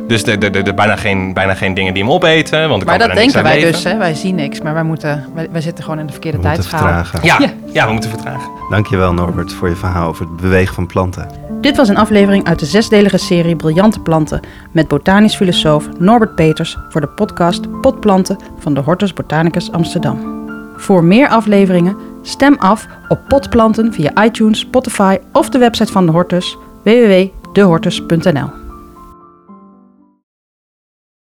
Dus er er- er- er bijna, geen, bijna geen dingen die hem opeten. Want Maar kan dat denken wij leven. dus, hè? wij zien niks, maar wij, moeten, wij, wij zitten gewoon in de We verkeerde moeten tijdschaal. vertragen. Ja, Ja. ja. we moeten vertragen. Dankjewel Norbert voor je verhaal over het bewegen van planten. Dit was een aflevering uit de zesdelige serie Briljante Planten met botanisch filosoof Norbert Peters voor de podcast Potplanten van de Hortus Botanicus Amsterdam. Voor meer afleveringen stem af op potplanten via iTunes, Spotify of de website van de Hortus www.dehortus.nl.